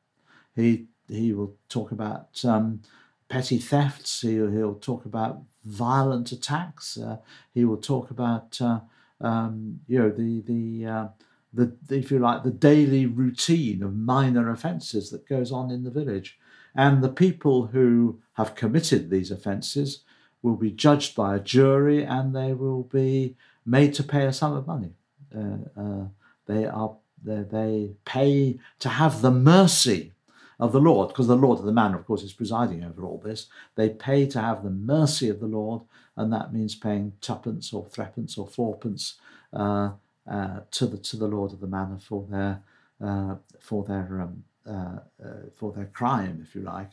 He, he will talk about um, petty thefts. He'll, he'll talk about violent attacks. Uh, he will talk about uh, um, you know the the, uh, the if you like the daily routine of minor offences that goes on in the village, and the people who have committed these offences will be judged by a jury and they will be made to pay a sum of money. Uh, uh, they are they, they pay to have the mercy of the Lord, because the Lord of the manor, of course, is presiding over all this. They pay to have the mercy of the Lord, and that means paying twopence or threepence or fourpence uh, uh, to the to the Lord of the manor for their uh, for their um, uh, uh, for their crime, if you like.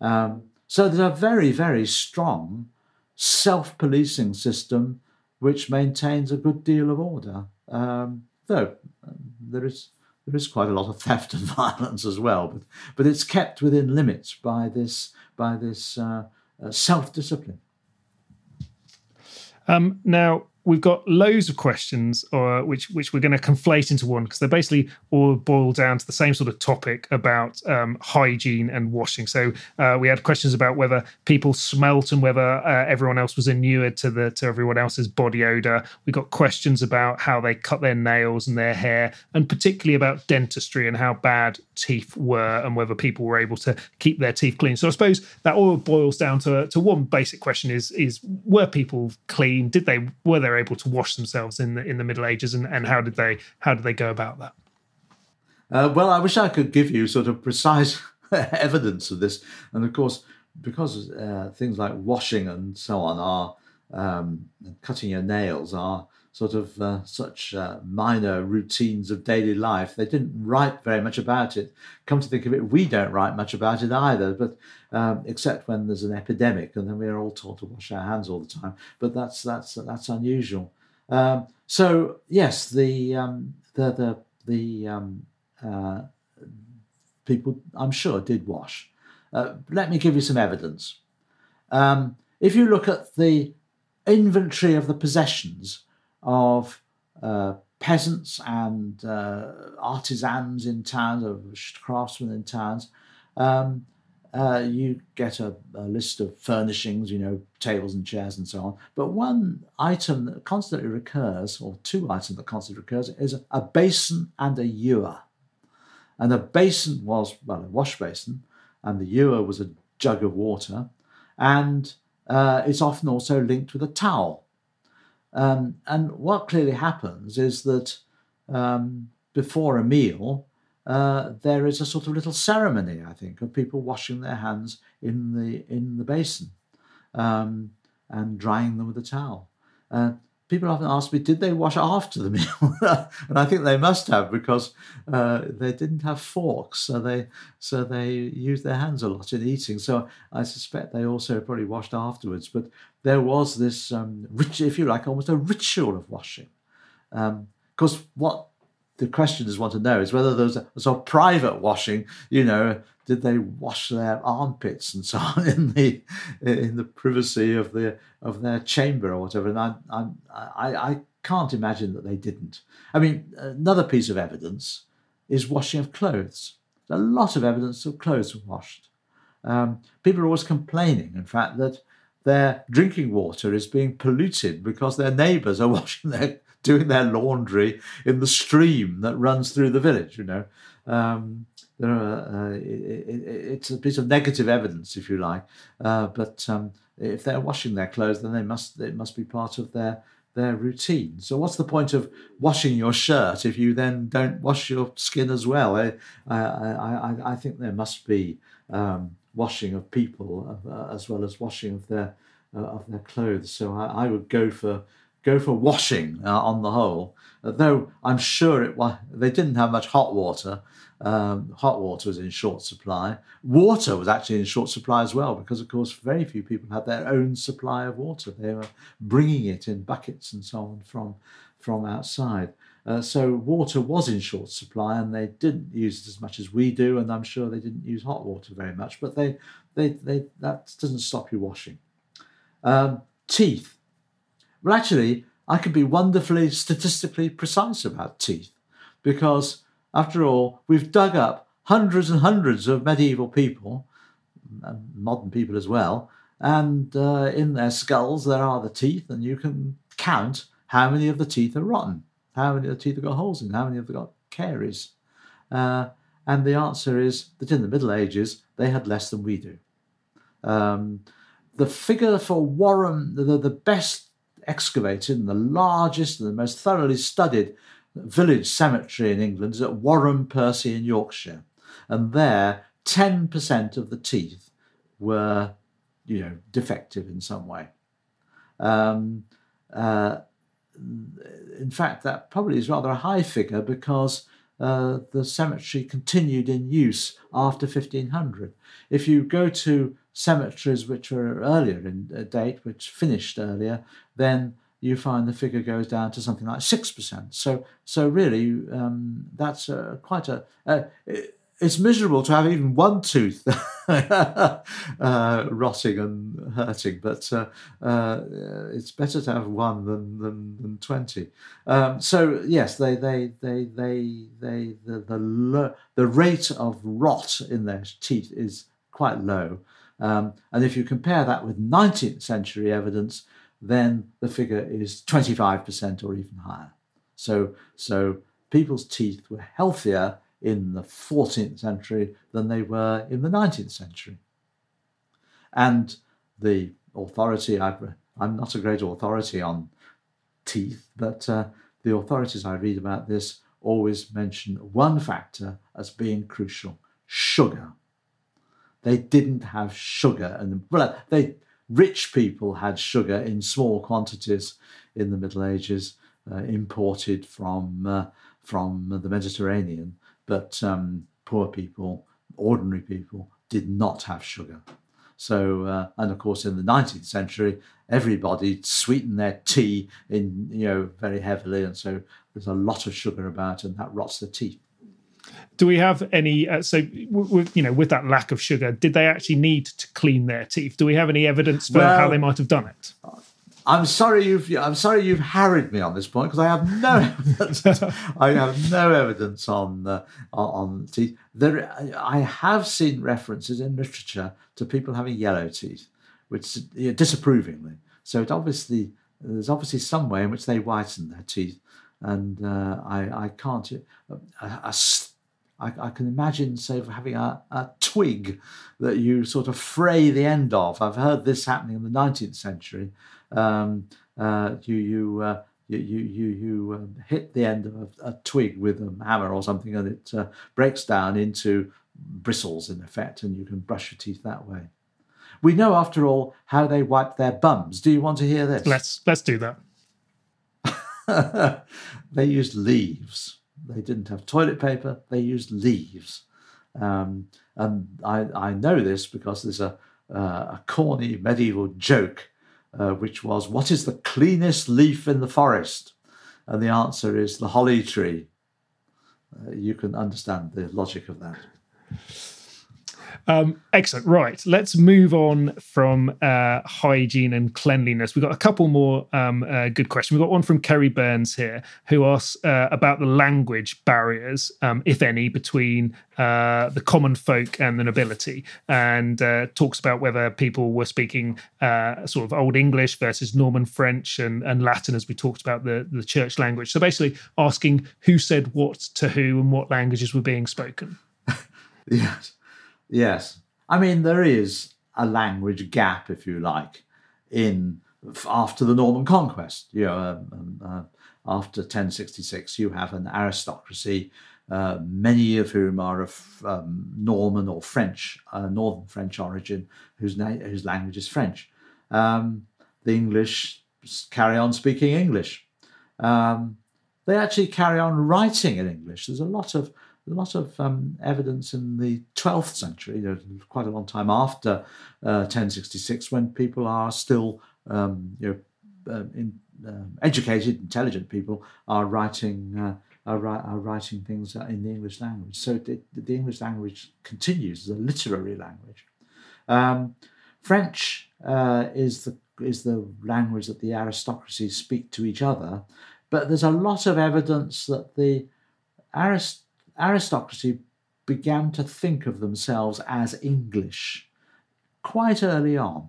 Um, so there's a very very strong self-policing system which maintains a good deal of order. Um, though um, there is there is quite a lot of theft and violence as well, but but it's kept within limits by this by this uh, uh, self discipline. Um, now, we've got loads of questions, uh, which which we're going to conflate into one because they basically all boil down to the same sort of topic about um, hygiene and washing. So uh, we had questions about whether people smelt and whether uh, everyone else was inured to the to everyone else's body odor. We got questions about how they cut their nails and their hair, and particularly about dentistry and how bad teeth were, and whether people were able to keep their teeth clean. So I suppose that all boils down to to one basic question: is is were people clean? Did they were there able to wash themselves in the in the Middle Ages, and, and how did they how did they go about that? Uh, well, I wish I could give you sort of precise evidence of this, and of course, because uh, things like washing and so on are um, cutting your nails are sort of uh, such uh, minor routines of daily life. They didn't write very much about it. Come to think of it, we don't write much about it either, but um, except when there's an epidemic, and then we're all taught to wash our hands all the time. But that's that's that's unusual. Um, so yes, the um, the the the um, uh, people, I'm sure, did wash. Uh, let me give you some evidence. Um, if you look at the inventory of the possessions of uh, peasants and uh, artisans in towns, of craftsmen in towns, um, uh, you get a, a, list of furnishings, you know, tables and chairs and so on. But one item that constantly recurs, or two items that constantly recurs, is a basin and a ewer. And a basin was, well, a wash basin, and the ewer was a jug of water. And uh, it's often also linked with a towel. Um, and what clearly happens is that um, before a meal, uh, there is a sort of little ceremony, I think, of people washing their hands in the in the basin um, and drying them with a towel. Uh, people often ask me, did they wash after the meal? and I think they must have because uh, they didn't have forks, so they so they used their hands a lot in eating. So I suspect they also probably washed afterwards. But there was this um, rich, if you like, almost a ritual of washing. Because um, what the questioners want to know is whether a sort of private washing, you know, did they wash their armpits and so on in the in the privacy of the of their chamber or whatever? And I I I can't imagine that they didn't. I mean, another piece of evidence is washing of clothes. A lot of evidence of clothes were washed. Um, people are always complaining, in fact, that their drinking water is being polluted because their neighbours are washing their doing their laundry in the stream that runs through the village. You know, um, there are, uh, it, it, it's a piece of negative evidence, if you like. Uh, but um, if they're washing their clothes, then they must it must be part of their their routine. So what's the point of washing your shirt if you then don't wash your skin as well? I I, I, I think there must be um, washing of people uh, as well as washing of their uh, of their clothes. So I, I would go for go for washing uh, on the whole. Though I'm sure it they didn't have much hot water. Um, hot water was in short supply. Water was actually in short supply as well, because of course very few people had their own supply of water. They were bringing it in buckets and so on from from outside. Uh, so water was in short supply, and they didn't use it as much as we do. And I'm sure they didn't use hot water very much. But they, they, they that doesn't stop you washing. Um, teeth. Well, actually, I can be wonderfully statistically precise about teeth because, after all, we've dug up hundreds and hundreds of medieval people, modern people as well, and uh, in their skulls there are the teeth, and you can count how many of the teeth are rotten, how many of the teeth have got holes in, how many have got caries. Uh, and the answer is that in the Middle Ages they had less than we do. Um, the figure for Wharram, the, the best excavated and the largest and the most thoroughly studied village cemetery in England is at Wharram Percy in Yorkshire. And there, 10% of the teeth were, you know, defective in some way. Um, uh, in fact, that probably is rather a high figure because uh, the cemetery continued in use after 1500. If you go to cemeteries which were earlier in date, which finished earlier, then you find the figure goes down to something like six percent. So, so really, um, that's uh, quite a. Uh, it's miserable to have even one tooth uh, rotting and hurting, but uh, uh, it's better to have one than than, than twenty. Um, so yes, they they they they they the the, the rate of rot in their teeth is quite low. Um, and if you compare that with 19th century evidence, then the figure is 25% or even higher. So, so people's teeth were healthier in the 14th century than they were in the 19th century. And the authority, i am not a great authority on teeth, but uh, the authorities I read about this always mention one factor as being crucial sugar. They didn't have sugar, and well, they rich people had sugar in small quantities in the Middle Ages, uh, imported from uh, from the Mediterranean, but um, poor people, ordinary people, did not have sugar. So, uh, and of course, in the 19th century, everybody sweetened their tea in, you know, very heavily. And so there's a lot of sugar about, and that rots the teeth. Do we have any? Uh, so, w- you know, with that lack of sugar, did they actually need to clean their teeth? Do we have any evidence for well, how they might have done it? I'm sorry you've I'm sorry you've harried me on this point because I have no evidence. I have no evidence on uh, on teeth. There, I have seen references in literature to people having yellow teeth, which you know, disapprovingly. So it obviously there's obviously some way in which they whiten their teeth, and uh, I I can't. Uh, a, a, I, I, can imagine, say, having a, a twig that you sort of fray the end of. I've heard this happening in the 19th century um, uh, you you, uh, you you you you um, hit the end of a, a, twig with a hammer or something, and it uh, breaks down into bristles in effect, and you can brush your teeth that way. We know, after all, how they wipe their bums. Do you want to hear this? Let's let's do that. they used leaves. They didn't have toilet paper. They used leaves. Um, and I, I know this because there's a, uh, a corny medieval joke uh, which was, What is the cleanest leaf in the forest? And the answer is the holly tree. Uh, you can understand the logic of that. Um, excellent. Right. Let's move on from uh, hygiene and cleanliness. We've got a couple more um, uh, good questions. We've got one from Kerry Burns here, who asks uh, about the language barriers, um, if any, between uh, the common folk and the nobility, and uh, talks about whether people were speaking uh, sort of Old English versus Norman French and, and Latin, as we talked about the, the church language. So basically, asking who said what to who and what languages were being spoken. yes. Yes. I mean, there is a language gap, if you like, in after the Norman conquest. You know, um, um uh, after 1066, you have an aristocracy, uh, many of whom are of um, Norman or French, uh, Northern French origin, whose, na- whose language is French. Um, the English carry on speaking English. Um, they actually carry on writing in English. There's a lot of a lot of um, evidence in the 12th century, quite a long time after uh, 1066, when people are still, um, you know, uh, in, um, educated, intelligent people are writing. Uh, are, are, writing things in the English language. So the, the English language continues as a literary language. Um, French uh, is the is the language that the aristocracy speak to each other, but there's a lot of evidence that the arist aristocracy began to think of themselves as English quite early on.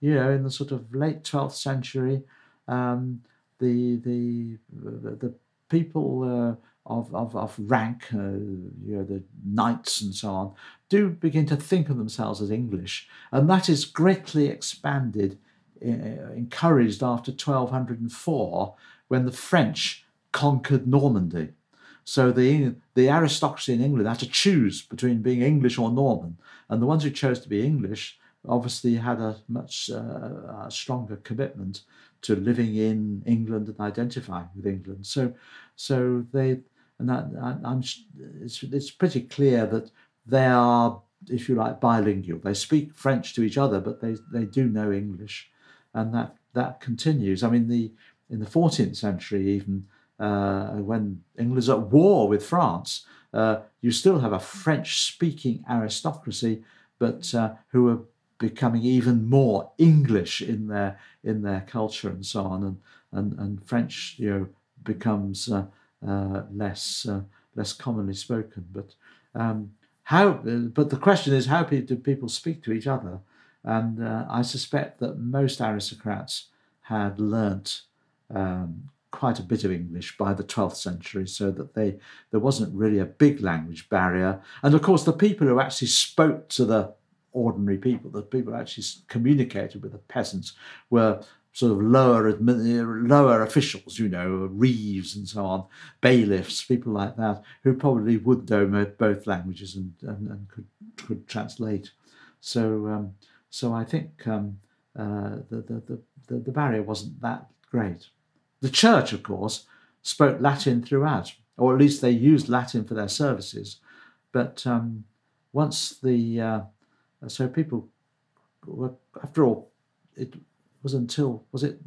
You know, in the sort of late 12th century, um, the, the, the people uh, of, of, of rank, uh, you know, the knights and so on, do begin to think of themselves as English. And that is greatly expanded, uh, encouraged after 1204 when the French conquered Normandy. So the the aristocracy in England had to choose between being English or Norman, and the ones who chose to be English obviously had a much uh, stronger commitment to living in England and identifying with England. So, so they and that I'm it's it's pretty clear that they are, if you like, bilingual. They speak French to each other, but they they do know English, and that that continues. I mean, the in the 14th century even when England's at war with France, uh, you still have a French speaking aristocracy, but uh, who are becoming even more English in their in their culture and so on, and and, and French you know becomes uh, uh, less uh, less commonly spoken. But um, how? But the question is, how do people speak to each other? And I suspect that most aristocrats had learnt um, quite a bit of English by the 12th century, so that they there wasn't really a big language barrier. And of course, the people who actually spoke to the ordinary people, the people who actually communicated with the peasants, were sort of lower lower officials, you know, reeves and so on, bailiffs, people like that, who probably would know both languages and, and, and could could translate. So um, so I think um, uh, the, the, the the barrier wasn't that great. The church, of course, spoke Latin throughout, or at least they used Latin for their services. But um, once the uh, so people were after all, it was until was it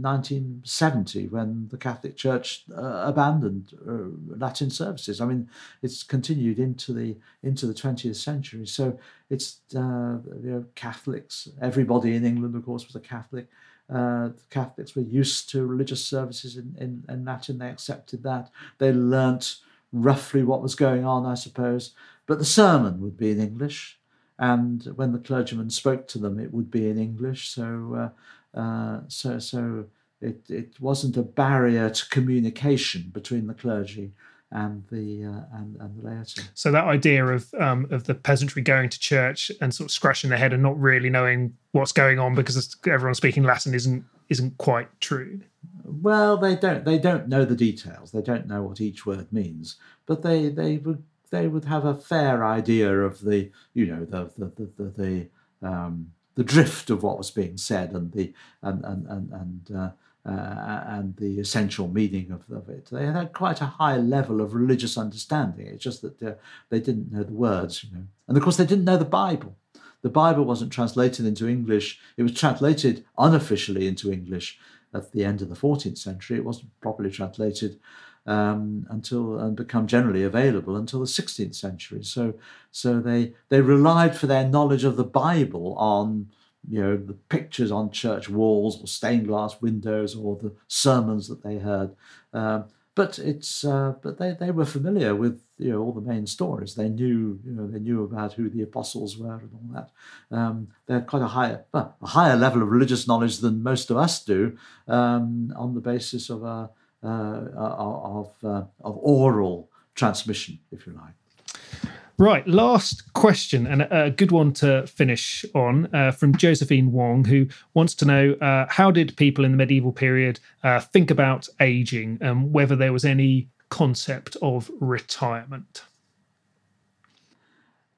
1970 when the Catholic Church uh, abandoned uh, Latin services. I mean, it's continued into the into the 20th century. So it's uh, you know, Catholics. Everybody in England, of course, was a Catholic. Uh, Catholics were used to religious services in, in, in Latin. They accepted that. They learnt roughly what was going on, I suppose. But the sermon would be in English, and when the clergyman spoke to them, it would be in English. So uh, uh, so, so it, it wasn't a barrier to communication between the clergy and the uh, and, and the laity. So that idea of um, of the peasantry going to church and sort of scratching their head and not really knowing what's going on because everyone's speaking Latin isn't isn't quite true. Well, they don't they don't know the details. They don't know what each word means, but they they would they would have a fair idea of the you know the the the, the, the um, the drift of what was being said and the and and and and, uh, uh, and the essential meaning of, of, it. They had quite a high level of religious understanding. It's just that uh, they didn't know the words, you know, and of course they didn't know the Bible. The Bible wasn't translated into English. It was translated unofficially into English at the end of the 14th century. It wasn't properly translated um, until and become generally available until the 16th century. So, so they they relied for their knowledge of the Bible on you know the pictures on church walls or stained glass windows or the sermons that they heard. Um, but it's uh, but they, they were familiar with you know all the main stories. They knew you know they knew about who the apostles were and all that. Um, they had quite a higher well, a higher level of religious knowledge than most of us do um, on the basis of a uh, of, uh, of oral transmission, if you like. Right, last question, and a good one to finish on uh, from Josephine Wong, who wants to know uh, how did people in the medieval period uh, think about aging and whether there was any concept of retirement?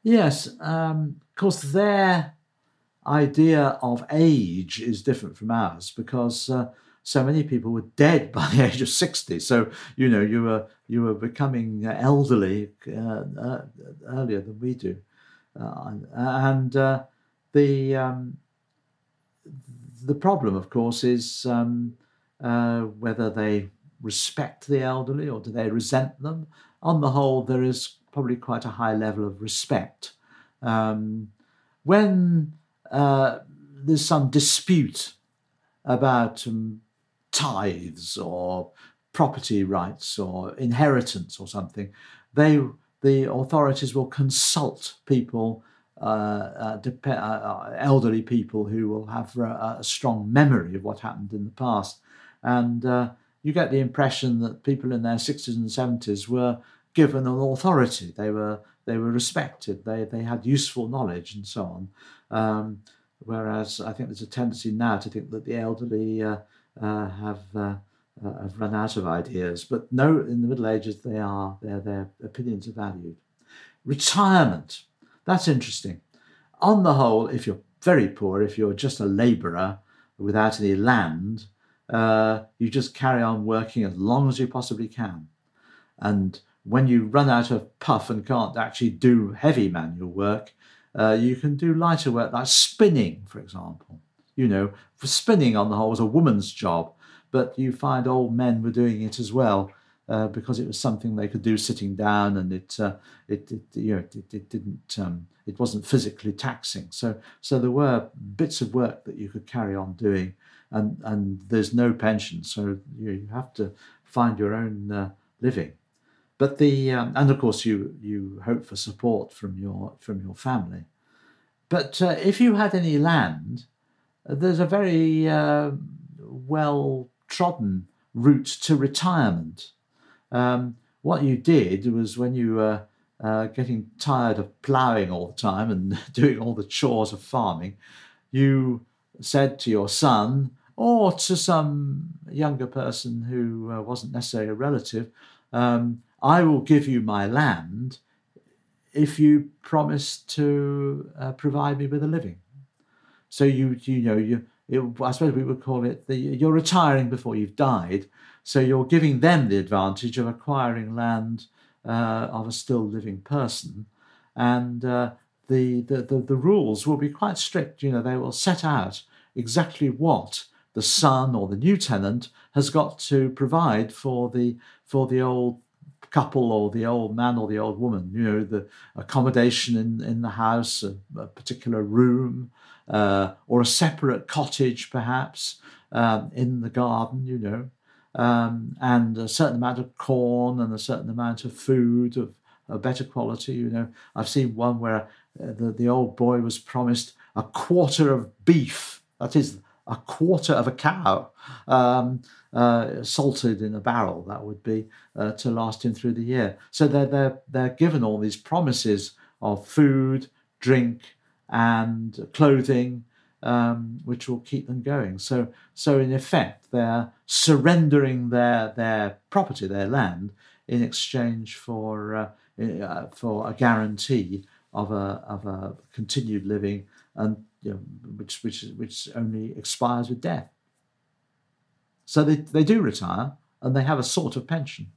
Yes, um, of course, their idea of age is different from ours because uh, so many people were dead by the age of 60 so you know you were you were becoming elderly uh, uh, earlier than we do. Uh, and uh, the um, the problem of course is um, uh, whether they respect the elderly or do they resent them. On the whole there is probably quite a high level of respect. Um, when uh, there's some dispute about um, tithes or property rights or inheritance or something, they the authorities will consult people, uh, uh, dep- uh, uh elderly people who will have a, strong memory of what happened in the past, and uh, you get the impression that people in their sixties and seventies were given an authority. They were they were respected. They they had useful knowledge and so on. Um, whereas I think there's a tendency now to think that the elderly uh, have uh, uh, have run out of ideas. But no, in the Middle Ages, they are their their opinions are valued. Retirement, that's interesting. On the whole, if you're very poor, if you're just a labourer without any land, uh, you just carry on working as long as you possibly can. And when you run out of puff and can't actually do heavy manual work, uh, you can do lighter work like spinning, for example you know, spinning on the whole was a woman's job, but you find old men were doing it as well. Uh, because it was something they could do sitting down, and it, uh, it, it, you know, it, it didn't, um, it wasn't physically taxing. So, so there were bits of work that you could carry on doing, and and there's no pension, so you, you have to find your own uh, living. But the um, and of course you you hope for support from your from your family. But uh, if you had any land, there's a very uh, well trodden route to retirement. Um, what you did was when you were uh, getting tired of ploughing all the time and doing all the chores of farming, you said to your son or to some younger person who uh, wasn't necessarily a relative, um, I will give you my land if you promise to uh, provide me with a living. So you you know you it, I suppose we would call it the you're retiring before you've died. So you're giving them the advantage of acquiring land uh, of a still living person, and uh, the, the, the the rules will be quite strict. You know they will set out exactly what the son or the new tenant has got to provide for the for the old couple or the old man or the old woman. You know, the accommodation in, in the house, a, a particular room, uh, or a separate cottage, perhaps, um, in the garden, you know, um, and a certain amount of corn and a certain amount of food of a better quality. You know, I've seen one where uh, the, the old boy was promised a quarter of beef, that is, a quarter of a cow. Um, uh, salted in a barrel, that would be, uh, to last him through the year. So they're, they're, they're given all these promises of food, drink, and clothing, um, which will keep them going. So, so in effect, they're surrendering their, their property, their land, in exchange for, uh, uh for a guarantee of a, of a continued living and you know, which, which, which only expires with death. So they, they do retire and they have a sort of pension.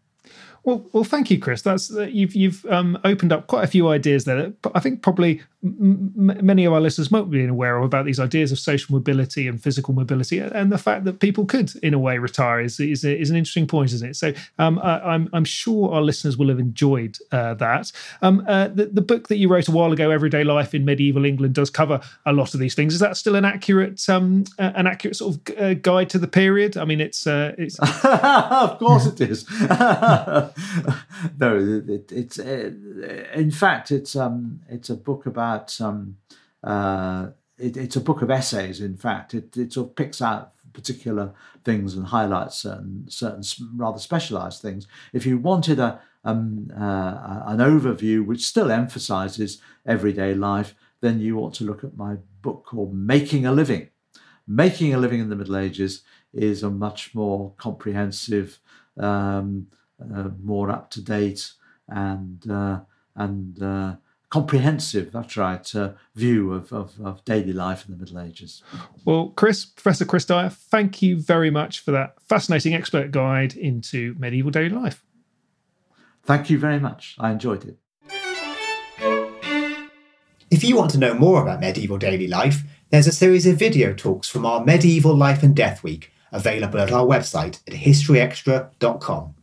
Well, well, thank you, Chris. That's uh, you've you've um, opened up quite a few ideas there. I think probably m- many of our listeners might be aware of about these ideas of social mobility and physical mobility, and the fact that people could, in a way, retire is is, is an interesting point, isn't it? So um, I, am I'm, I'm sure our listeners will have enjoyed uh, that. Um, uh, the, the book that you wrote a while ago, Everyday Life in Medieval England, does cover a lot of these things. Is that still an accurate um, an accurate sort of uh, guide to the period? I mean, it's uh, it's of course it is. no, it, it's uh, in fact it's um it's a book about um uh it, it's a book of essays. In fact, it it sort of picks out particular things and highlights certain certain rather specialised things. If you wanted a um, uh, an overview which still emphasises everyday life, then you ought to look at my book called Making a Living. Making a Living in the Middle Ages is a much more comprehensive um, more up to date and uh, and uh, comprehensive, that's right, uh, view of, of, of, daily life in the Middle Ages. Well, Chris, Professor Chris Dyer, thank you very much for that fascinating expert guide into medieval daily life. Thank you very much. I enjoyed it. If you want to know more about medieval daily life, there's a series of video talks from our Medieval Life and Death Week available at our website at historyextra.com.